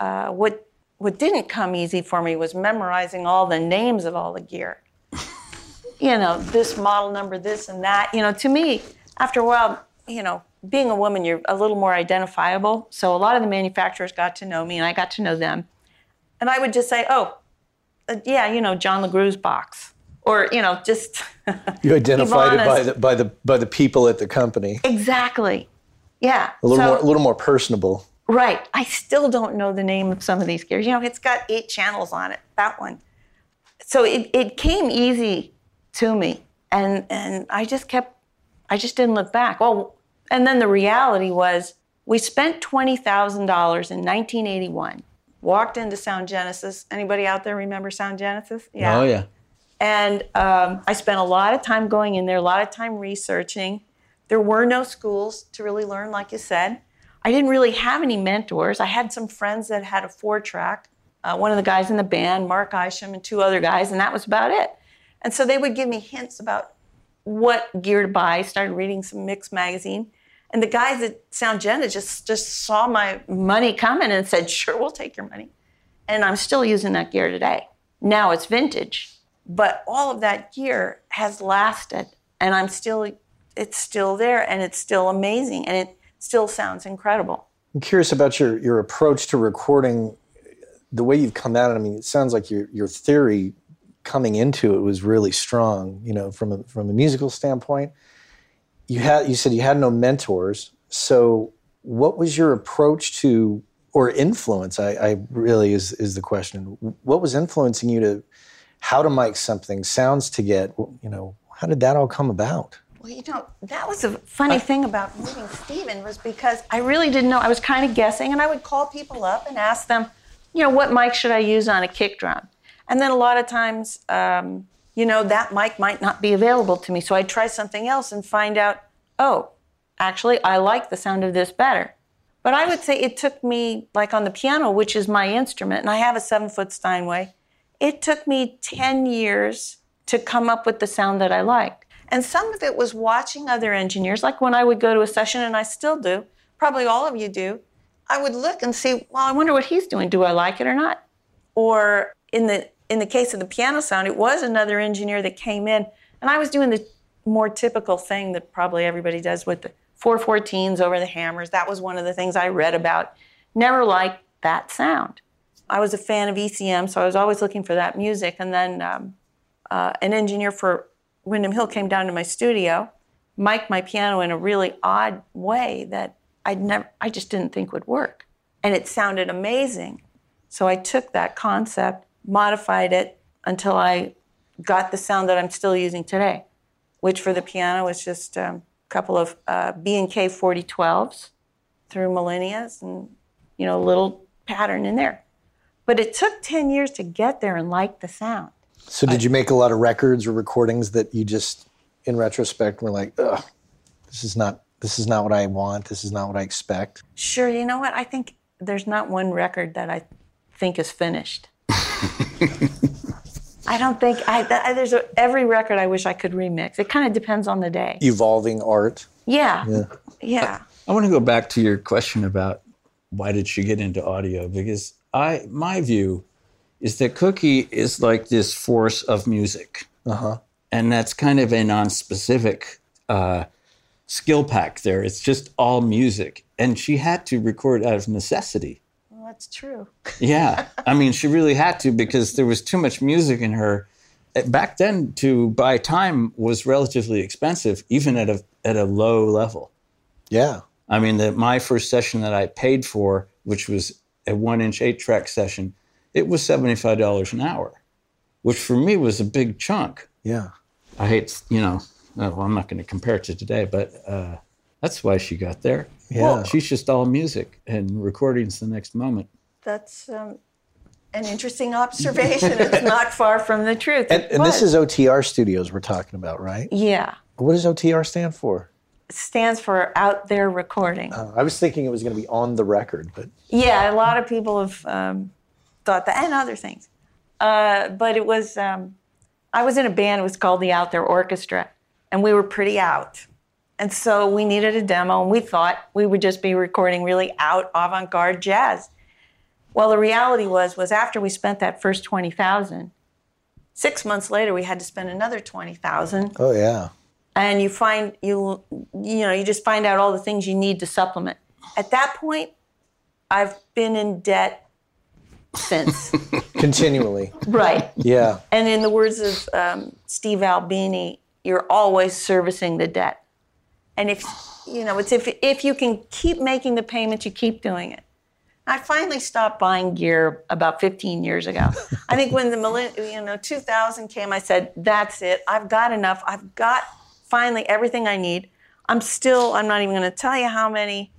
Uh, what what didn't come easy for me was memorizing all the names of all the gear. [laughs] you know, this model number, this and that. You know, to me, after a while, you know, being a woman, you're a little more identifiable. So a lot of the manufacturers got to know me, and I got to know them. And I would just say, "Oh, uh, yeah, you know, John La Grou's box," or you know, just [laughs] you identified it by the by the by the people at the company. Exactly. Yeah. A little so, more, a little more personable. Right. I still don't know the name of some of these gears. You know, it's got eight channels on it. That one. So it, it came easy to me, and and I just kept. I just didn't look back. Well, and then the reality was we spent $20,000 in 1981. Walked into Sound Genesis. Anybody out there remember Sound Genesis? Yeah. Oh, yeah. And um, I spent a lot of time going in there, a lot of time researching. There were no schools to really learn, like you said. I didn't really have any mentors. I had some friends that had a four track, uh, one of the guys in the band, Mark Isham, and two other guys, and that was about it. And so they would give me hints about what gear to buy. Started reading some Mix magazine, and the guys at Sound Gen just just saw my money coming and said, "Sure, we'll take your money." And I'm still using that gear today. Now it's vintage, but all of that gear has lasted, and I'm still it's still there, and it's still amazing, and it still sounds incredible. I'm curious about your your approach to recording. The way you've come at it, I mean, it sounds like your your theory coming into it was really strong. You know, from a, from a musical standpoint, you had you said you had no mentors. So, what was your approach to or influence? I, I really is is the question. What was influencing you to how to mic something, sounds to get? You know, how did that all come about? Well, you know, that was a funny thing about meeting Steven was because I really didn't know. I was kind of guessing, and I would call people up and ask them, you know, what mic should I use on a kick drum? And then a lot of times, um, you know, that mic might not be available to me. So I'd try something else and find out, oh, actually, I like the sound of this better. But I would say it took me, like on the piano, which is my instrument, and I have a seven foot Steinway, it took me 10 years to come up with the sound that I liked. And some of it was watching other engineers, like when I would go to a session, and I still do, probably all of you do, I would look and see, well, I wonder what he's doing. Do I like it or not? Or in the in the case of the piano sound, it was another engineer that came in, and I was doing the more typical thing that probably everybody does with the 414s over the hammers. That was one of the things I read about. Never liked that sound. I was a fan of ECM, so I was always looking for that music. And then um, uh, an engineer for Windham Hill came down to my studio, mic'd my piano in a really odd way that I'd never, I just didn't think would work. And it sounded amazing. So I took that concept modified it until I got the sound that I'm still using today, which for the piano was just um, a couple of uh, B&K 4012s through millennia and, you know, a little pattern in there. But it took 10 years to get there and like the sound. So did you make a lot of records or recordings that you just, in retrospect, were like, ugh, this is not this is not what I want. This is not what I expect. Sure, you know what? I think there's not one record that I think is finished. [laughs] I don't think I, th- there's a, every record I wish I could remix. It kind of depends on the day. Evolving art. Yeah. Yeah. yeah. I want to go back to your question about why did she get into audio because I my view is that Cookie is like this force of music. Uh-huh. And that's kind of a non-specific uh, skill pack there. It's just all music. And she had to record out of necessity. Well, that's true. [laughs] yeah. I mean, she really had to because there was too much music in her. Back then, to buy time was relatively expensive, even at a, at a low level. Yeah. I mean, the, my first session that I paid for, which was a one inch eight track session, it was $75 an hour, which for me was a big chunk. Yeah. I hate, you know, well, I'm not going to compare it to today, but uh, that's why she got there. Yeah. Well, she's just all music and recordings the next moment. That's um, an interesting observation. it's [laughs] not far from the truth. And, and this is OTR Studios we're talking about, right? Yeah. What does OTR stand for? Stands for out there recording. Uh, I was thinking it was going to be on the record, but yeah, a lot of people have um, thought that, and other things. Uh, but it was, um, I was in a band. It was called the Out There Orchestra, and we were pretty out. And so we needed a demo, and we thought we would just be recording really out avant-garde jazz. Well, the reality was, was after we spent that first twenty thousand, six months later we had to spend another twenty thousand. Oh yeah. And you find you you know you just find out all the things you need to supplement. At that point, I've been in debt since. [laughs] Continually. right. Yeah. And in the words of um, Steve Albini, you're always servicing the debt. And if you know, it's if if you can keep making the payments, you keep doing it. I finally stopped buying gear about 15 years ago. [laughs] I think when the you know 2000 came, I said, "That's it. I've got enough. I've got finally everything I need." I'm still. I'm not even going to tell you how many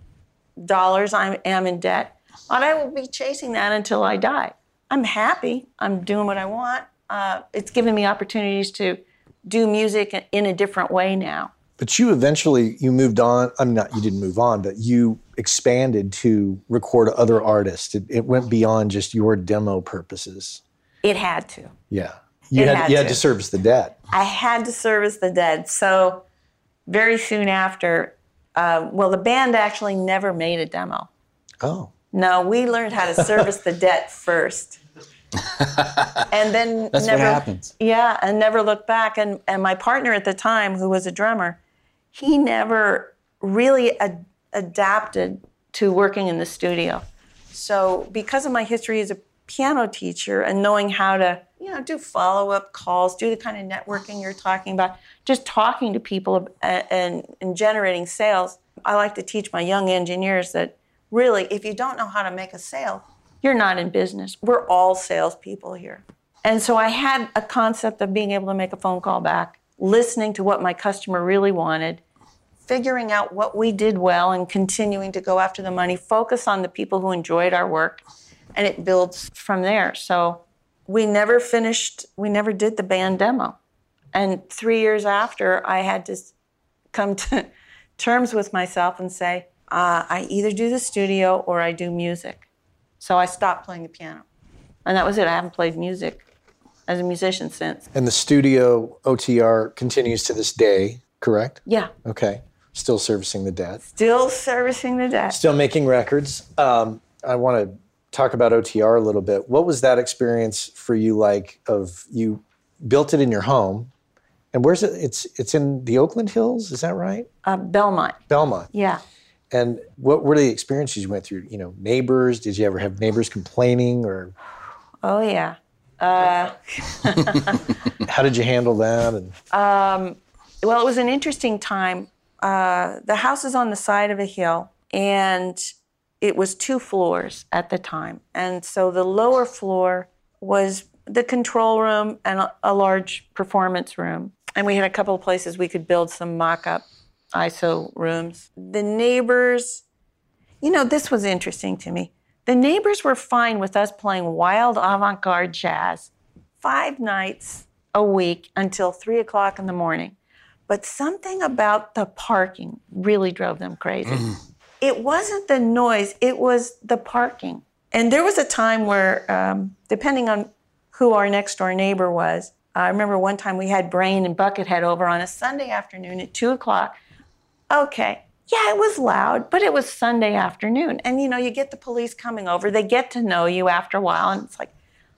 dollars I am in debt, but I will be chasing that until I die. I'm happy. I'm doing what I want. Uh, it's given me opportunities to do music in a different way now. But you eventually you moved on. I'm not. You didn't move on, but you expanded to record other artists. It, it went beyond just your demo purposes. It had to. Yeah. You It had, had you had to. to service the debt. I had to service the dead. So very soon after, uh, well, the band actually never made a demo. Oh. No, we learned how to service the debt first. [laughs] and then That's never what happens. Yeah, and never looked back. And and my partner at the time, who was a drummer, he never really ad- adapted to working in the studio. So because of my history as a piano teacher and knowing how to, you know, do follow-up calls, do the kind of networking you're talking about, just talking to people and, and, and generating sales, I like to teach my young engineers that really, if you don't know how to make a sale, you're not in business. We're all salespeople here. And so I had a concept of being able to make a phone call back, listening to what my customer really wanted, figuring out what we did well and continuing to go after the money, focus on the people who enjoyed our work, and it builds from there. So we never finished, we never did the band demo. And three years after, I had to come to [laughs] terms with myself and say, uh, I either do the studio or I do music. So I stopped playing the piano. And that was it. I haven't played music as a musician since. And the studio OTR continues to this day, correct? Yeah, Okay. Still servicing the debt. still servicing the debt. Still making records. Um, I want to talk about OTR a little bit. What was that experience for you like of you built it in your home? And where's it? It's it's in the Oakland Hills, is that right? Uh, Belmont. Belmont. Yeah. And what were the experiences you went through? You know, neighbors. Did you ever have neighbors complaining, or Oh, yeah. Uh, [laughs] how did you handle that? And well, it was an interesting time. Uh, the house is on the side of a hill, and it was two floors at the time. And so the lower floor was the control room and a, a large performance room. And we had a couple of places we could build some mock up ISO rooms. The neighbors, you know, this was interesting to me. The neighbors were fine with us playing wild avant garde jazz five nights a week until three o'clock in the morning. But something about the parking really drove them crazy. It wasn't the noise, it was the parking. And there was a time where, um, depending on who our next door neighbor was, I remember one time we had Brain and Buckethead over on a Sunday afternoon at two o'clock. Okay, yeah, it was loud, but it was Sunday afternoon. And you know, you get the police coming over, they get to know you after a while, and it's like,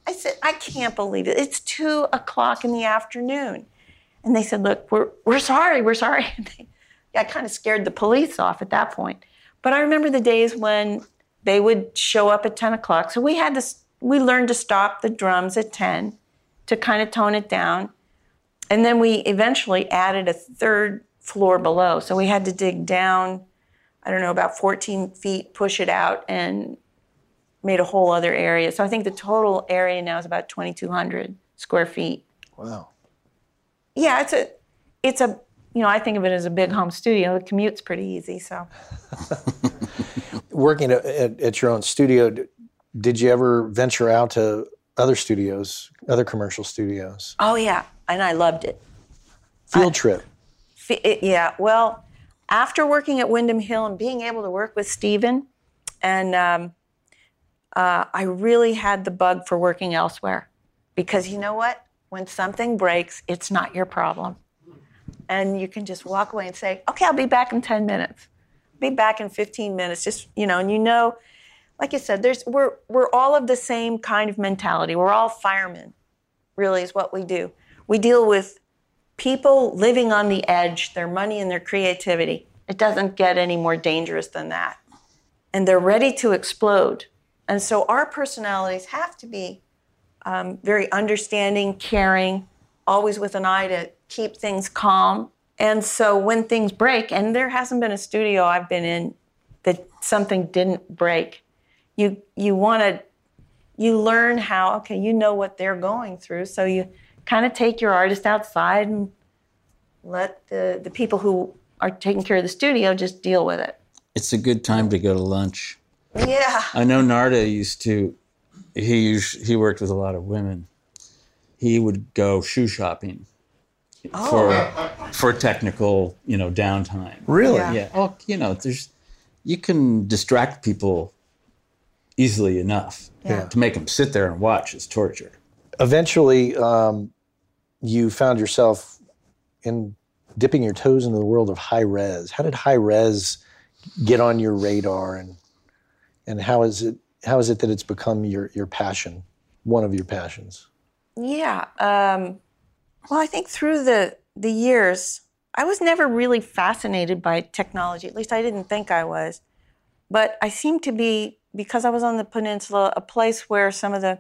I said, I can't believe it. It's two o'clock in the afternoon. And they said, Look, we're, we're sorry, we're sorry. [laughs] I kind of scared the police off at that point. But I remember the days when they would show up at 10 o'clock. So we had to, we learned to stop the drums at 10 to kind of tone it down. And then we eventually added a third floor below. So we had to dig down, I don't know, about 14 feet, push it out, and made a whole other area. So I think the total area now is about 2,200 square feet. Wow. Yeah, it's a, it's a, you know, I think of it as a big home studio. The commute's pretty easy. So [laughs] Working at, at, at your own studio, did you ever venture out to other studios, other commercial studios? Oh yeah, and I loved it. Field trip. F- it- yeah, well, after working at Windham Hill and being able to work with Steven, and um, uh, I really had the bug for working elsewhere, because you know what? When something breaks, it's not your problem, and you can just walk away and say, "Okay, I'll be back in ten minutes. Be back in fifteen minutes." Just you know, and you know, like you said, there's we're we're all of the same kind of mentality. We're all firemen, really, is what we do. We deal with people living on the edge, their money and their creativity. It doesn't get any more dangerous than that. And they're ready to explode. And so our personalities have to be um, very understanding, caring, always with an eye to keep things calm. And so when things break, and there hasn't been a studio I've been in that something didn't break, you you want to you learn how okay you know what they're going through so you kind of take your artist outside and let the, the people who are taking care of the studio just deal with it It's a good time to go to lunch. yeah I know Narda used to. He us- he worked with a lot of women. He would go shoe shopping for for technical, you know, downtime. Really? Yeah. Yeah. Oh, you know, there's you can distract people easily enough Yeah. to make them sit there and watch is torture. Eventually, um, you found yourself in dipping your toes into the world of high res. How did high res get on your radar, and and how is it how is it that it's become your your passion, one of your passions? Yeah. Um, well, I think through the the years, I was never really fascinated by technology. At least I didn't think I was. But I seemed to be because I was on the peninsula, a place where some of the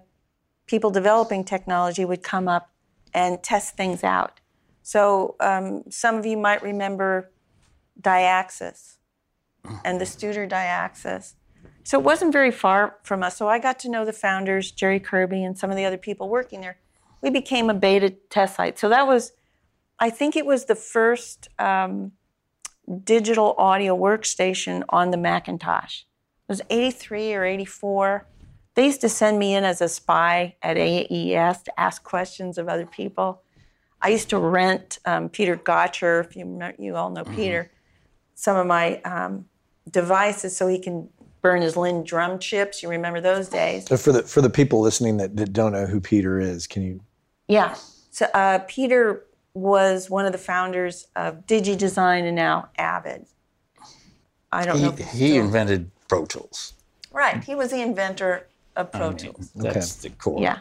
people developing technology would come up and test things out. So um, some of you might remember Dyaxis and the Studer Dyaxis. So it wasn't very far from us. So I got to know the founders, Gerry Kearby, and some of the other people working there. We became a beta test site. So that was, I think it was the first um, digital audio workstation on the Macintosh. It was 83 or 84. They used to send me in as a spy at AES to ask questions of other people. I used to rent um, Peter Gotcher, if you, remember, you all know Peter, some of my um, devices so he can burn his Linn drum chips. You remember those days? So for the for the people listening that, that don't know who Peter is, can you? Yeah. So uh, Peter was one of the founders of DigiDesign and now Avid. I don't know. He, if he's he still- invented Pro Tools. Right. He was the inventor of Pro I mean, Tools. That's the core. Yeah.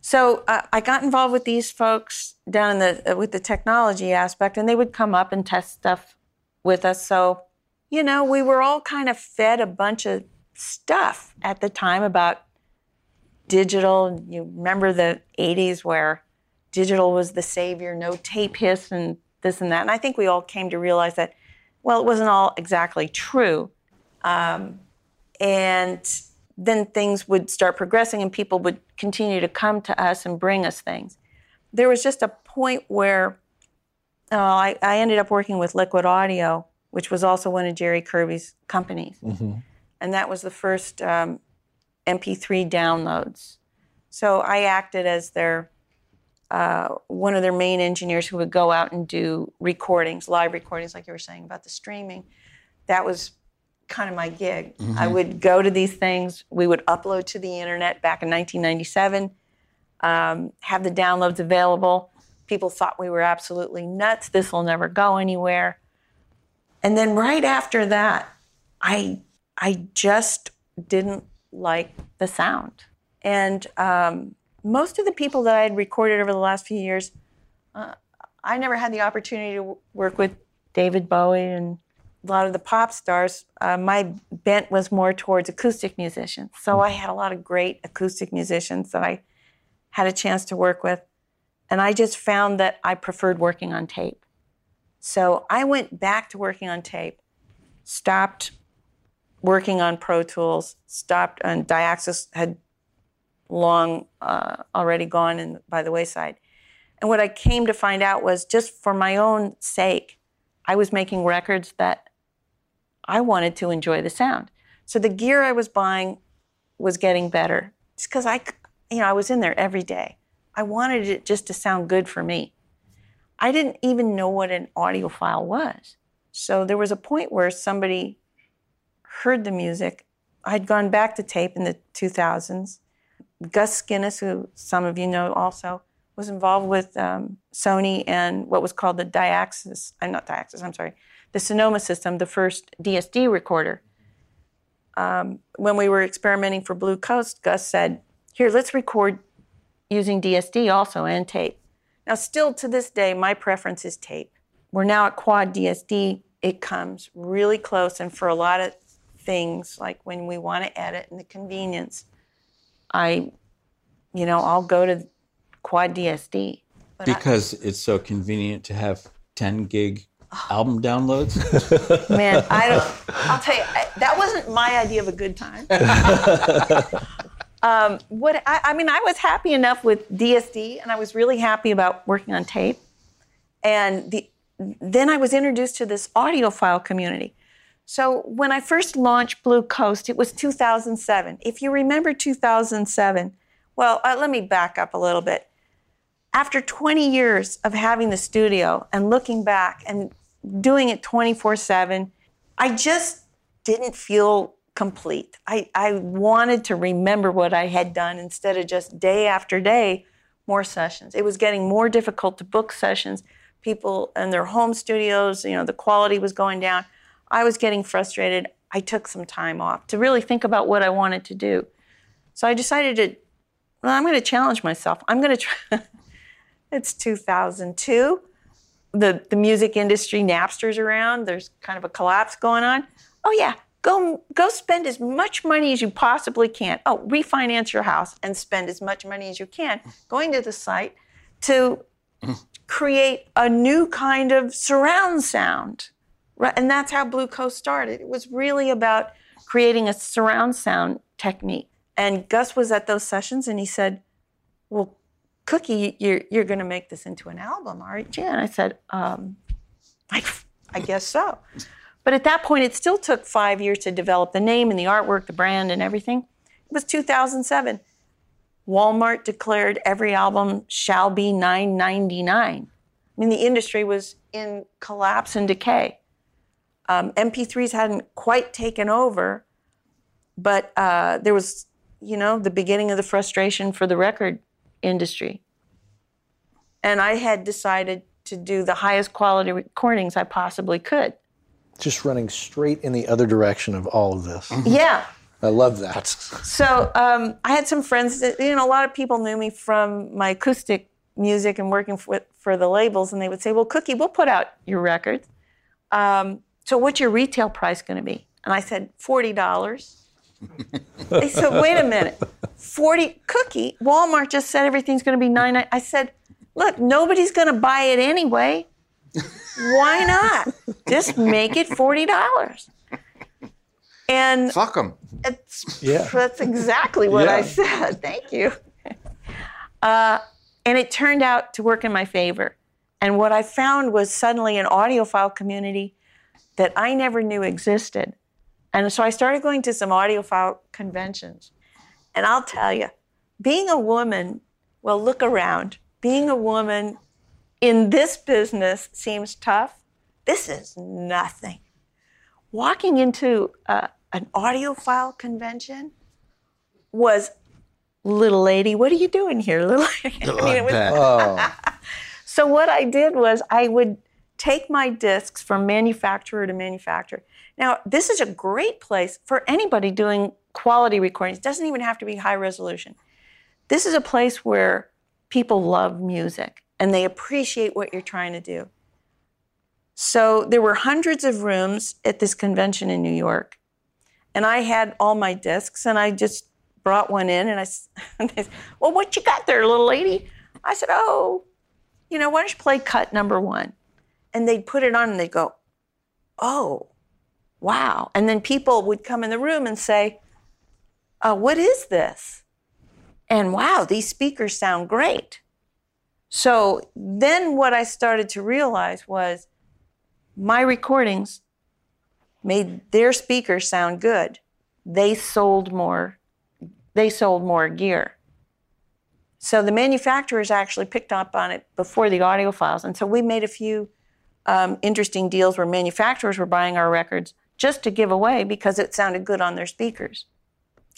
So uh, I got involved with these folks down in the uh, with the technology aspect, and they would come up and test stuff with us. So, you know, we were all kind of fed a bunch of stuff at the time about digital. You remember the '80s where digital was the savior, no tape hiss, and this and that. And I think we all came to realize that, well, it wasn't all exactly true. Um, and then things would start progressing and people would continue to come to us and bring us things. There was just a point where uh, I, I ended up working with Liquid Audio, which was also one of Gerry Kearby's companies. and that was the first um, MP3 downloads. So I acted as their uh, one of their main engineers who would go out and do recordings, live recordings, like you were saying about the streaming. That was kind of my gig. I would go to these things. We would upload to the internet back in 1997, um, have the downloads available. People thought we were absolutely nuts. This will never go anywhere. And then right after that, I I just didn't like the sound. And um, most of the people that I had recorded over the last few years, uh, I never had the opportunity to work with David Bowie and a lot of the pop stars. Uh, my bent was more towards acoustic musicians. So I had a lot of great acoustic musicians that I had a chance to work with. And I just found that I preferred working on tape. So I went back to working on tape, stopped working on Pro Tools, stopped, on Dyaxis had long uh, already gone in, by the wayside. And what I came to find out was just for my own sake, I was making records that I wanted to enjoy the sound. So the gear I was buying was getting better just because I, you know, I was in there every day. I wanted it just to sound good for me. I didn't even know what an audio file was. So there was a point where somebody heard the music. I'd gone back to tape in the 2000s. Gus Skinas, who some of you know also, was involved with um, Sony and what was called the Dyaxis, I'm not Dyaxis, I'm sorry, the Sonoma system, the first DSD recorder. Um, when we were experimenting for Blue Coast, Gus said, Here, let's record using DSD also and tape. Now, still to this day, my preference is tape. We're now at quad DSD. It comes really close, and for a lot of things, like when we want to edit and the convenience, I, you know, I'll go to quad DSD. But I- Because it's so convenient to have 10 gig oh. album downloads. man, I don't. I'll tell you, I, that wasn't my idea of a good time. [laughs] um, what I, I mean, I was happy enough with DSD, and I was really happy about working on tape. And the then I was introduced to this audiophile community. So when I first launched Blue Coast, it was 2007. If you remember 2007, well, uh, let me back up a little bit after 20 years of having the studio and looking back and doing it 24 7, I just didn't feel complete. I, I wanted to remember what I had done instead of just day after day, more sessions. It was getting more difficult to book sessions. People in their home studios, you know, the quality was going down. I was getting frustrated. I took some time off to really think about what I wanted to do. So I decided to, well, I'm going to challenge myself. I'm going to try. [laughs] It's 2002. The, the music industry, Napster's around. There's kind of a collapse going on. Oh, yeah, go, go spend as much money as you possibly can. Oh, refinance your house and spend as much money as you can going to the site to create a new kind of surround sound. Right? And that's how Blue Coast started. It was really about creating a surround sound technique. And Gus was at those sessions and he said, Well, Cookie, you're, you're going to make this into an album, aren't you? And I said, um, I, I guess so. But at that point, it still took five years to develop the name and the artwork, the brand, and everything. It was 2007. Walmart declared every album shall be 9.99. I mean, the industry was in collapse and decay. Um, MP3s hadn't quite taken over, but uh, there was, you know, the beginning of the frustration for the record industry. And I had decided to do the highest quality recordings I possibly could. Just running straight in the other direction of all of this. Yeah. I love that. So um, I had some friends that, you know, a lot of people knew me from my acoustic music and working for, for the labels, and they would say, Well, Cookie, we'll put out your records. Um, so what's your retail price going to be? And I said, $40. [laughs] they said, Wait a minute. 40 Cookie, Walmart just said everything's going to be 9 I said, Look, nobody's going to buy it anyway. Why not? Just make it $40. And Fuck them. it's, Yeah. That's exactly what I said. Thank you. Uh, and it turned out to work in my favor. And what I found was suddenly an audiophile community that I never knew existed. And so I started going to some audiophile conventions. And I'll tell you, being a woman, well, look around. Being a woman in this business seems tough. This is nothing. Walking into uh, an audiophile convention was little lady, what are you doing here, little lady? [laughs] I mean, it was, Oh, [laughs] so what I did was I would take my discs from manufacturer to manufacturer. Now, this is a great place for anybody doing quality recordings. It doesn't even have to be high resolution. This is a place where people love music and they appreciate what you're trying to do. So there were hundreds of rooms at this convention in New York. And I had all my discs and I just brought one in and I, [laughs] said, "Well, what you got there, little lady?" I said, "Oh, you know, why don't you play cut number one? And they'd put it on and they'd go, oh, wow. And then people would come in the room and say, uh, what is this? And wow, these speakers sound great. So then what I started to realize was my recordings made their speakers sound good. They sold more, they sold more gear. So the manufacturers actually picked up on it before the audiophiles. And so we made a few um, interesting deals where manufacturers were buying our records just to give away because it sounded good on their speakers.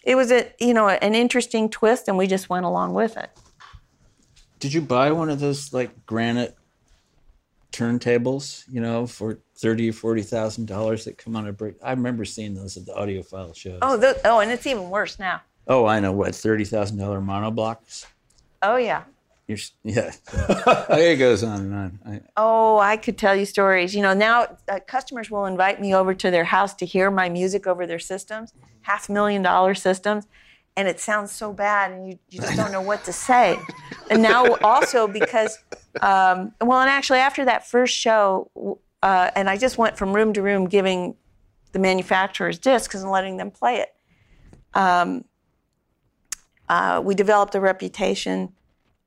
It was a you know an interesting twist, and we just went along with it. Did you buy one of those like granite turntables, you know, for thirty or forty thousand dollars that come on a break? I remember seeing those at the audiophile shows. Oh, oh, and it's even worse now. Oh, I know what thirty thousand dollar monoblocks. Oh yeah. You're, yeah, [laughs] it goes on and on. I, Oh, I could tell you stories. You know, now uh, customers will invite me over to their house to hear my music over their systems, half million dollar systems, and it sounds so bad, and you, you just don't know what to say. and now [laughs] also because, um, well, and actually after that first show, uh, and I just went from room to room giving the manufacturers discs and letting them play it. Um, uh, we developed a reputation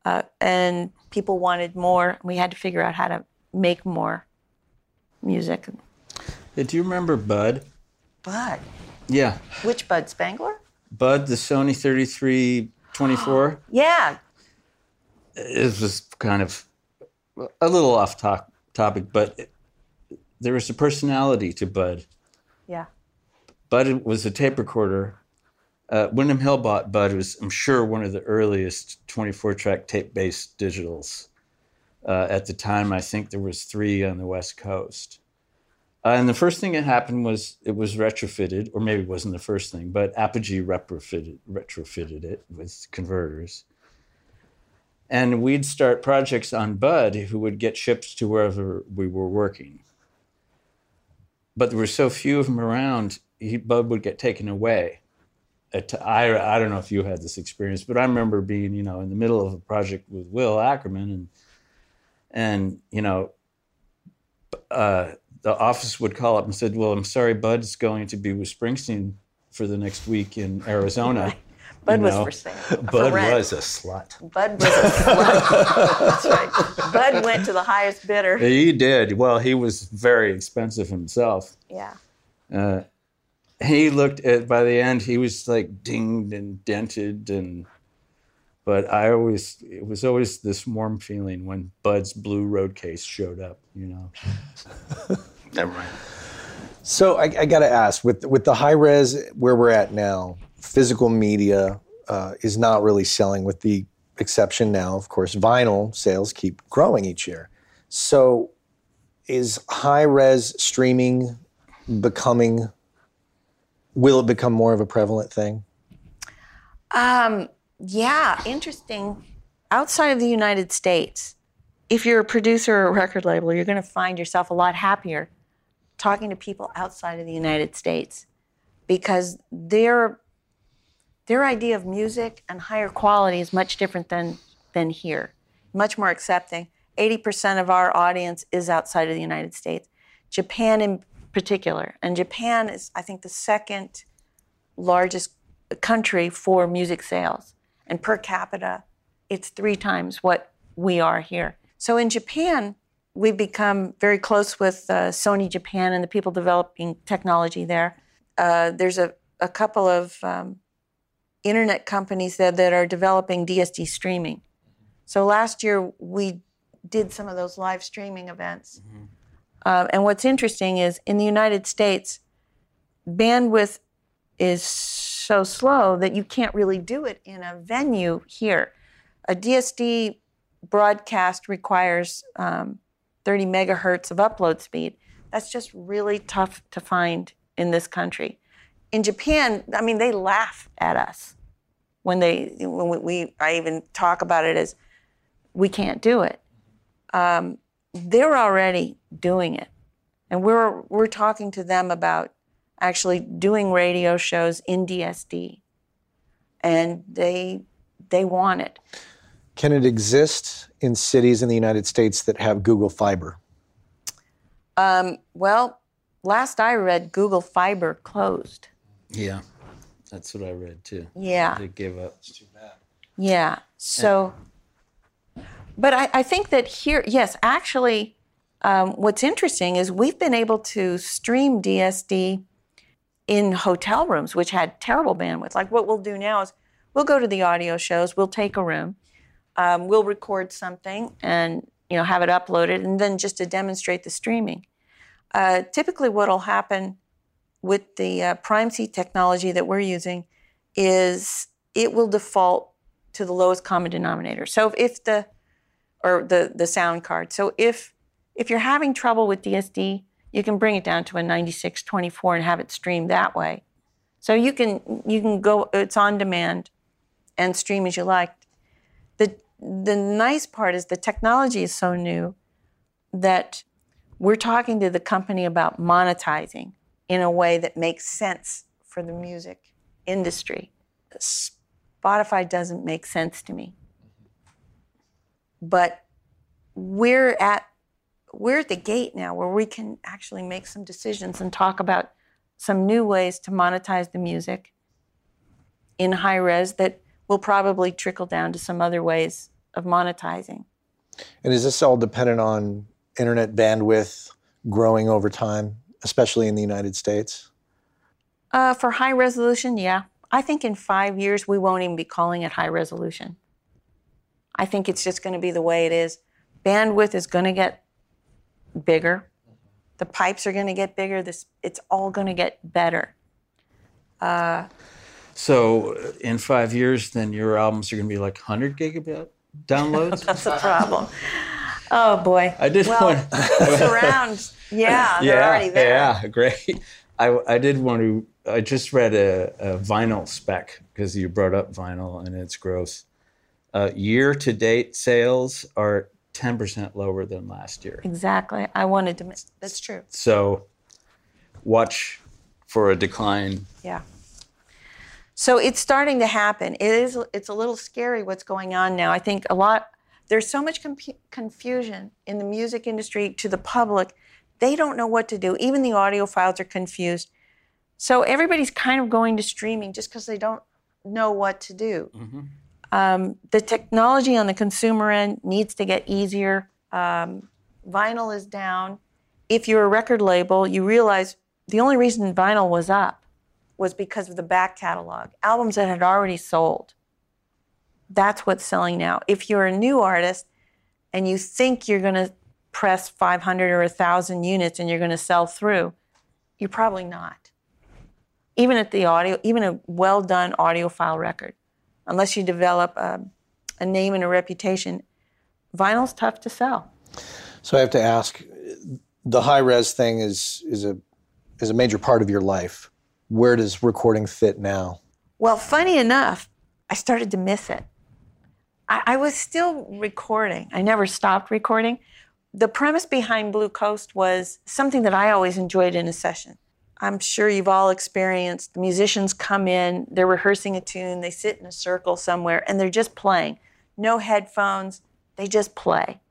uh, and people wanted more. We had to figure out how to make more music. Do you remember Bud? Bud, Yeah, which Bud Spangler? Bud, the Sony 3324. [gasps] Yeah, it was kind of a little off to- topic, but it, there was a personality to Bud. yeah. Bud was a tape recorder. Uh, Windham Hill bought Bud was, I'm sure, one of the earliest 24-track tape-based digitals. Uh, at the time, I think there was three on the West Coast. Uh, and the first thing that happened was it was retrofitted, or maybe it wasn't the first thing, but Apogee retrofitted, retrofitted it with converters. And we'd start projects on Bud who would get shipped to wherever we were working. But there were so few of them around, he, Bud would get taken away. At, I, I don't know if you had this experience, but I remember being, you know, in the middle of a project with Will Ackerman and, and you know, uh, the office would call up and said, "Well, I'm sorry, Bud's going to be with Springsteen for the next week in Arizona." [laughs] Bud You was know, for sale. [laughs] Bud rent. was a slut. Bud was a slut. [laughs] That's right. Bud went to the highest bidder. He did. Well, he was very expensive himself. Yeah. Uh, he looked at by the end, he was like dinged and dented, and but I always it was always this warm feeling when Bud's blue road case showed up. You know. [laughs] Never mind. So I, I got to ask, with with the high res where we're at now, physical media uh, is not really selling, with the exception now, of course, vinyl sales keep growing each year. So is high res streaming becoming? Will it become more of a prevalent thing? Um, yeah, interesting. Outside of the United States, if you're a producer or a record label, you're going to find yourself a lot happier talking to people outside of the United States because their their idea of music and higher quality is much different than than here. Much more accepting. 80% of our audience is outside of the United States. Japan in particular. And Japan is I think the second largest country for music sales. And per capita, it's three times what we are here. So in Japan, we've become very close with uh, Sony Japan and the people developing technology there. uh, there's a, a couple of um, internet companies that, that are developing DSD streaming. So last year we did some of those live streaming events. Uh, and what's interesting is in the United States, bandwidth is so slow that you can't really do it in a venue here. A DSD broadcast requires um, 30 megahertz of upload speed. That's just really tough to find in this country. In Japan, I mean, they laugh at us when they when we, I even talk about it as we can't do it. Um, they're already doing it, and we're we're talking to them about actually doing radio shows in DSD, and they they want it. Can it exist in cities in the United States that have Google Fiber? Um, well, last I read, Google Fiber closed. Yeah, that's what I read too. Yeah. They gave up. It's too bad. Yeah. So, but I, I think that here, yes, actually, um, what's interesting is we've been able to stream DSD in hotel rooms, which had terrible bandwidth. Like what we'll do now is we'll go to the audio shows, we'll take a room, um, we'll record something and you know have it uploaded, and then just to demonstrate the streaming. Uh, typically, what'll happen with the uh, PrimeSeat technology that we're using is it will default to the lowest common denominator. So if the or the the sound card. So if if you're having trouble with DSD, you can bring it down to a 9624 and have it streamed that way. So you can you can go it's on demand and stream as you like. The the nice part is the technology is so new that we're talking to the company about monetizing in a way that makes sense for the music industry. Spotify doesn't make sense to me. But we're at we're at the gate now where we can actually make some decisions and talk about some new ways to monetize the music in high res that will probably trickle down to some other ways of monetizing. And is this all dependent on internet bandwidth growing over time, especially in the United States? Uh, for high resolution, yeah. I think in five years we won't even be calling it high resolution. I think it's just going to be the way it is. Bandwidth is going to get bigger. The pipes are going to get bigger. This, it's all going to get better. Uh, so uh, in five years, then your albums are going to be like 100 gigabit downloads. [laughs] That's a problem. Oh boy. I did well, want. surround. Yeah, they're [laughs] already there. Yeah, great. I, I did want to. I just read a, a vinyl spec because you brought up vinyl and its growth. Uh, year to date sales are 10% lower than last year. Exactly. I wanted to. That's true. So watch for a decline. Yeah. So it's starting to happen. It is. It's a little scary what's going on now. I think a lot. There's so much compu confusion in the music industry to the public. They don't know what to do. Even the audiophiles are confused. So everybody's kind of going to streaming just because they don't know what to do. Mm-hmm. Um, the technology on the consumer end needs to get easier. Um, vinyl is down. If you're a record label, you realize the only reason vinyl was up was because of the back catalog, albums that had already sold. That's what's selling now. If you're a new artist and you think you're going to press 500 or 1,000 units and you're going to sell through, you're probably not. Even at the audio, even a well done audiophile record, unless you develop a, a name and a reputation, vinyl's tough to sell. So I have to ask, the high res thing is is a is a major part of your life. Where does recording fit now? Well, funny enough, I started to miss it. I, I was still recording. I never stopped recording. The premise behind Blue Coast was something that I always enjoyed in a session. I'm sure you've all experienced musicians come in, they're rehearsing a tune, they sit in a circle somewhere, and they're just playing. No headphones, they just play.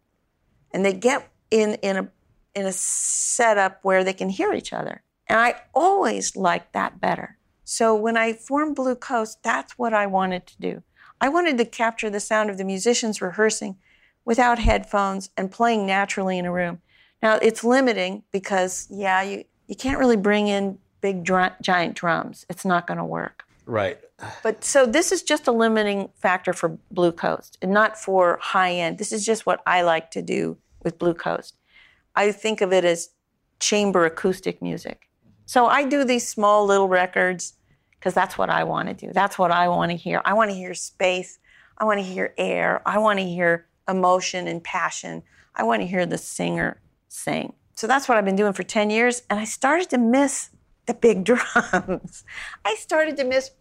And they get in, in, a, in a setup where they can hear each other. And I always liked that better. So when I formed Blue Coast, that's what I wanted to do. I wanted to capture the sound of the musicians rehearsing without headphones and playing naturally in a room. Now it's limiting because yeah, you, you can't really bring in big dr- giant drums. It's not going to work. Right. But so this is just a limiting factor for Blue Coast and not for high end. This is just what I like to do with Blue Coast. I think of it as chamber acoustic music. So I do these small little records because that's what I want to do. That's what I want to hear. I want to hear space. I want to hear air. I want to hear emotion and passion. I want to hear the singer sing. So that's what I've been doing for 10 years. And I started to miss the big [laughs] drums. I started to miss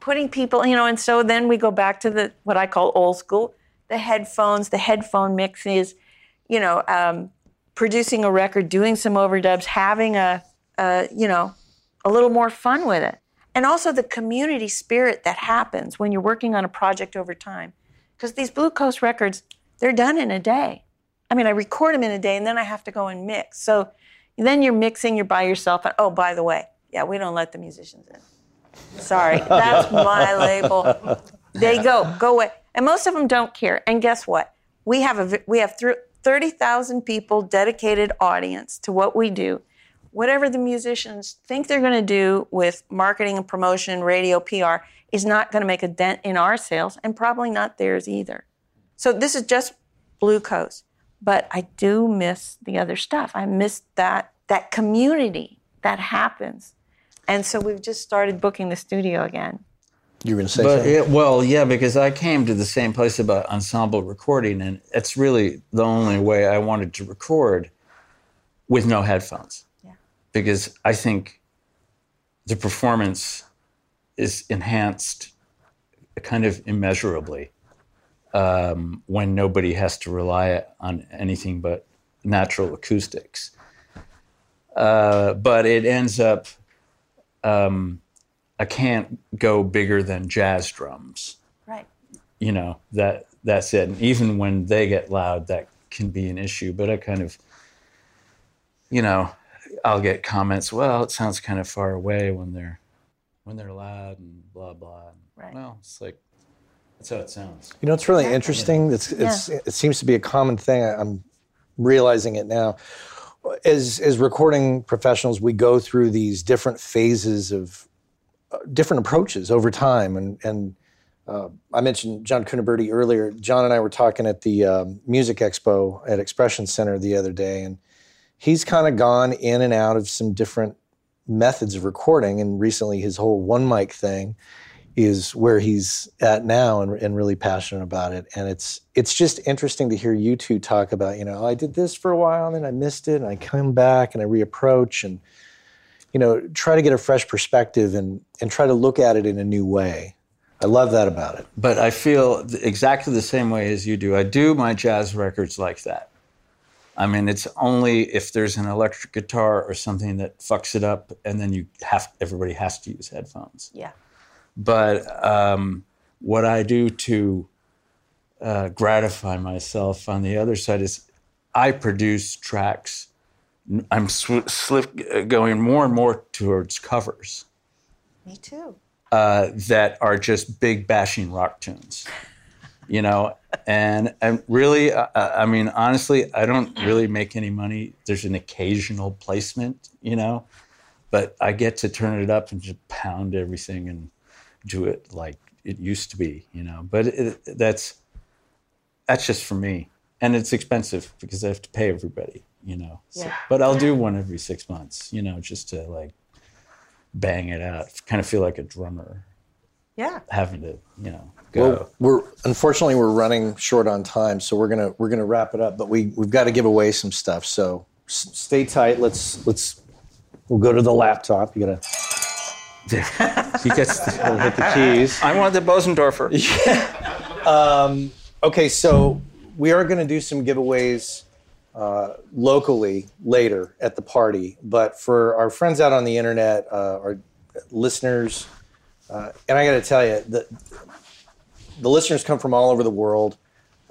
putting people, you know, and so then we go back to the what I call old school, the headphones, the headphone mixes, you know, um, producing a record, doing some overdubs, having a, a, you know, a little more fun with it. And also the community spirit that happens when you're working on a project over time. Because these Blue Coast records, they're done in a day. I mean, I record them in a day and then I have to go and mix. So then you're mixing, you're by yourself. And oh, by the way, yeah, we don't let the musicians in. Sorry, [laughs] that's my label. They go, go away. And most of them don't care. And guess what? We have a we have 30,000 people dedicated audience to what we do. Whatever the musicians think they're going to do with marketing and promotion, radio, PR is not going to make a dent in our sales and probably not theirs either. So this is just Blue Coast. But I do miss the other stuff. I miss that that community that happens and so we've just started booking the studio again. You were going to say but something? It, well, yeah, because I came to the same place about ensemble recording, and it's really the only way I wanted to record with no headphones. Yeah. Because I think the performance is enhanced kind of immeasurably um, when nobody has to rely on anything but natural acoustics. Uh, but it ends up um, I can't go bigger than jazz drums. Right. You know that that's it. And even when they get loud, that can be an issue. But I kind of, you know, I'll get comments. Well, it sounds kind of far away when they're when they're loud and blah blah. Right. Well, it's like that's how it sounds. You know, it's really interesting. It's, it's, yeah. It seems to be a common thing. I'm realizing it now as as recording professionals, we go through these different phases of uh, different approaches over time, and and uh, I mentioned John Cuniberti earlier. John and I were talking at the um, Music Expo at Expression Center the other day, and he's kind of gone in and out of some different methods of recording, and recently his whole one mic thing is where he's at now and, and really passionate about it. And it's it's just interesting to hear you two talk about, you know, oh, I did this for a while and then I missed it and I come back and I reapproach and you know, try to get a fresh perspective and and try to look at it in a new way. I love that about it. But I feel exactly the same way as you do. I do my jazz records like that. I mean, it's only if there's an electric guitar or something that fucks it up, and then you have everybody has to use headphones. Yeah. But um, what I do to uh, gratify myself on the other side is I produce tracks. I'm sw- slip, going more and more towards covers. Me too. Uh, that are just big bashing rock tunes, you know, and and really, uh, uh, I mean, honestly, I don't really make any money. There's an occasional placement, you know, but I get to turn it up and just pound everything and do it like it used to be, you know. But it, that's that's just for me, and it's expensive because I have to pay everybody, you know. So, Yeah. but I'll do one every six months, you know, just to like bang it out. Kind of feel like a drummer Yeah. having to, you know, go. Well, we're unfortunately we're running short on time, so we're gonna we're gonna wrap it up. But we we've got to give away some stuff. So s- stay tight. Let's let's we'll go to the laptop. You gotta [laughs] he gets. The, hit the keys. I want the Bosendorfer. [laughs] Yeah. Okay, so we are going to do some giveaways uh, locally later at the party, but for our friends out on the internet, uh, our listeners, uh, and I got to tell you, the, the listeners come from all over the world.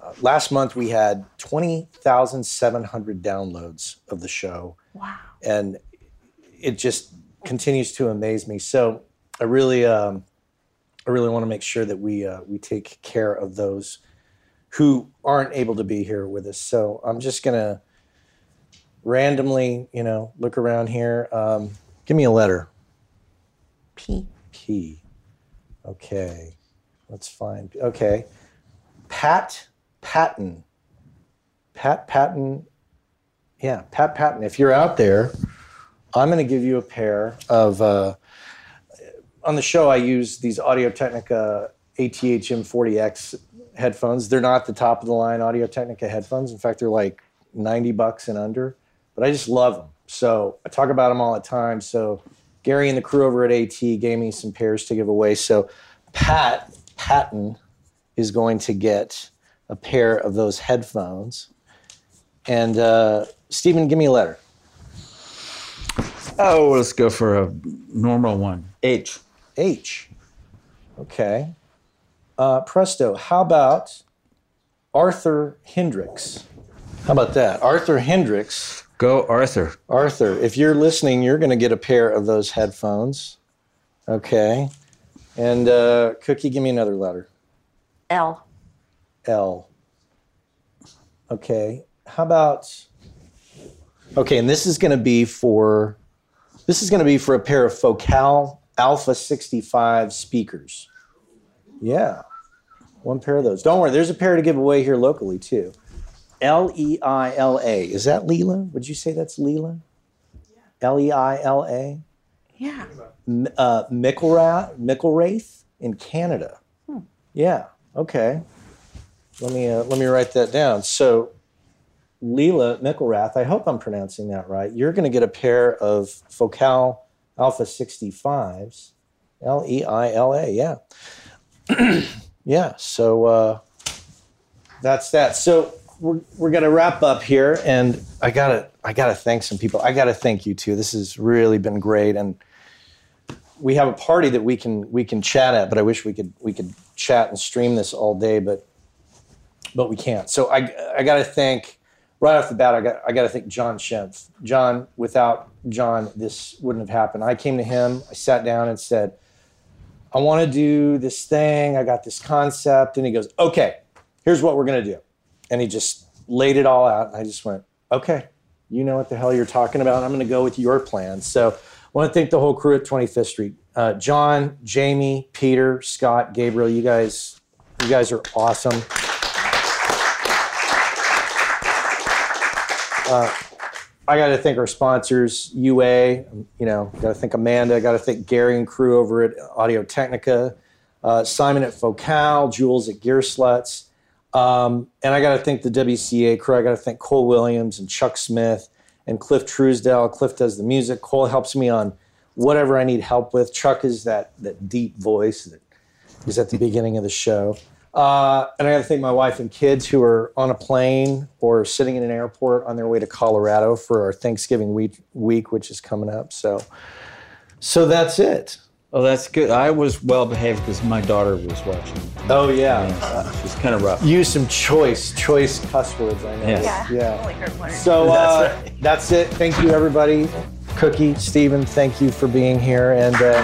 Uh, last month we had 20,700 downloads of the show, Wow. and it just continues to amaze me. So I really, um, I really want to make sure that we uh, we take care of those who aren't able to be here with us. So I'm just gonna randomly, you know, look around here. Um, give me a letter. P. P. Okay. Let's find. Okay. Pat Patton. Pat Patton. Yeah, Pat Patton. If you're out there, I'm going to give you a pair of. Uh, on the show, I use these Audio Technica ATH M40X headphones. They're not the top of the line Audio Technica headphones. In fact, they're like 90 bucks and under, but I just love them. So I talk about them all the time. So Gary and the crew over at AT gave me some pairs to give away. So Pat Patton is going to get a pair of those headphones. And uh, Stephen, give me a letter. Oh, let's go for a normal one. H. H. Okay. Uh, presto. How about Arthur Hendricks? How about that? Arthur Hendricks. Go, Arthur. Arthur, if you're listening, you're going to get a pair of those headphones. Okay. And uh, Cookie, give me another letter. L. L. Okay. How about? Okay, and this is going to be for. This is going to be for a pair of Focal Alpha 65 speakers. Yeah, one pair of those. Don't worry, there's a pair to give away here locally too. L E I L A. Is that Leela? Would you say that's Leela? L E I L A. Yeah. M- Uh, in Canada. Yeah. Okay. Let me uh, let me write that down. So, Leela Mickelrath. I hope I'm pronouncing that right. You're going to get a pair of Focal Alpha 65s. L E I L A. Yeah. [clears throat] yeah. So uh, that's that. So we're we're gonna wrap up here, and I gotta I gotta thank some people. I gotta thank you too. This has really been great, and we have a party that we can we can chat at. But I wish we could we could chat and stream this all day, but but we can't. So I I gotta thank right off the bat. I got I gotta thank John Schimpf. John, without John, this wouldn't have happened. I came to him. I sat down and said. I want to do this thing. I got this concept. And he goes, okay, here's what we're going to do. And he just laid it all out. And I just went, okay, you know what the hell you're talking about. I'm going to go with your plan. So I want to thank the whole crew at 25th Street. Uh, John, Jamie, Peter, Scott, Gabriel, you guys, you guys are awesome. Uh, I got to thank our sponsors, UA. You know, got to thank Amanda. Got to thank Gary and crew over at Audio Technica, uh, Simon at Focal, Jules at Gearslutz, um, and I got to thank the WCA crew. I got to thank Cole Williams and Chuck Smith and Cliff Truesdale. Cliff does the music. Cole helps me on whatever I need help with. Chuck is that that deep voice that is at the beginning of the show. Uh, and I got to thank my wife and kids who are on a plane or sitting in an airport on their way to Colorado for our Thanksgiving week, week which is coming up. So, so that's it. Oh, that's good. I was well behaved because my daughter was watching. Oh yeah, Yeah, She's kind of rough. use some choice choice cuss words. I know. Yeah. Yeah. Only heard one or So uh, that's, it. Thank you, everybody. Cookie, Steven, thank you for being here. And uh,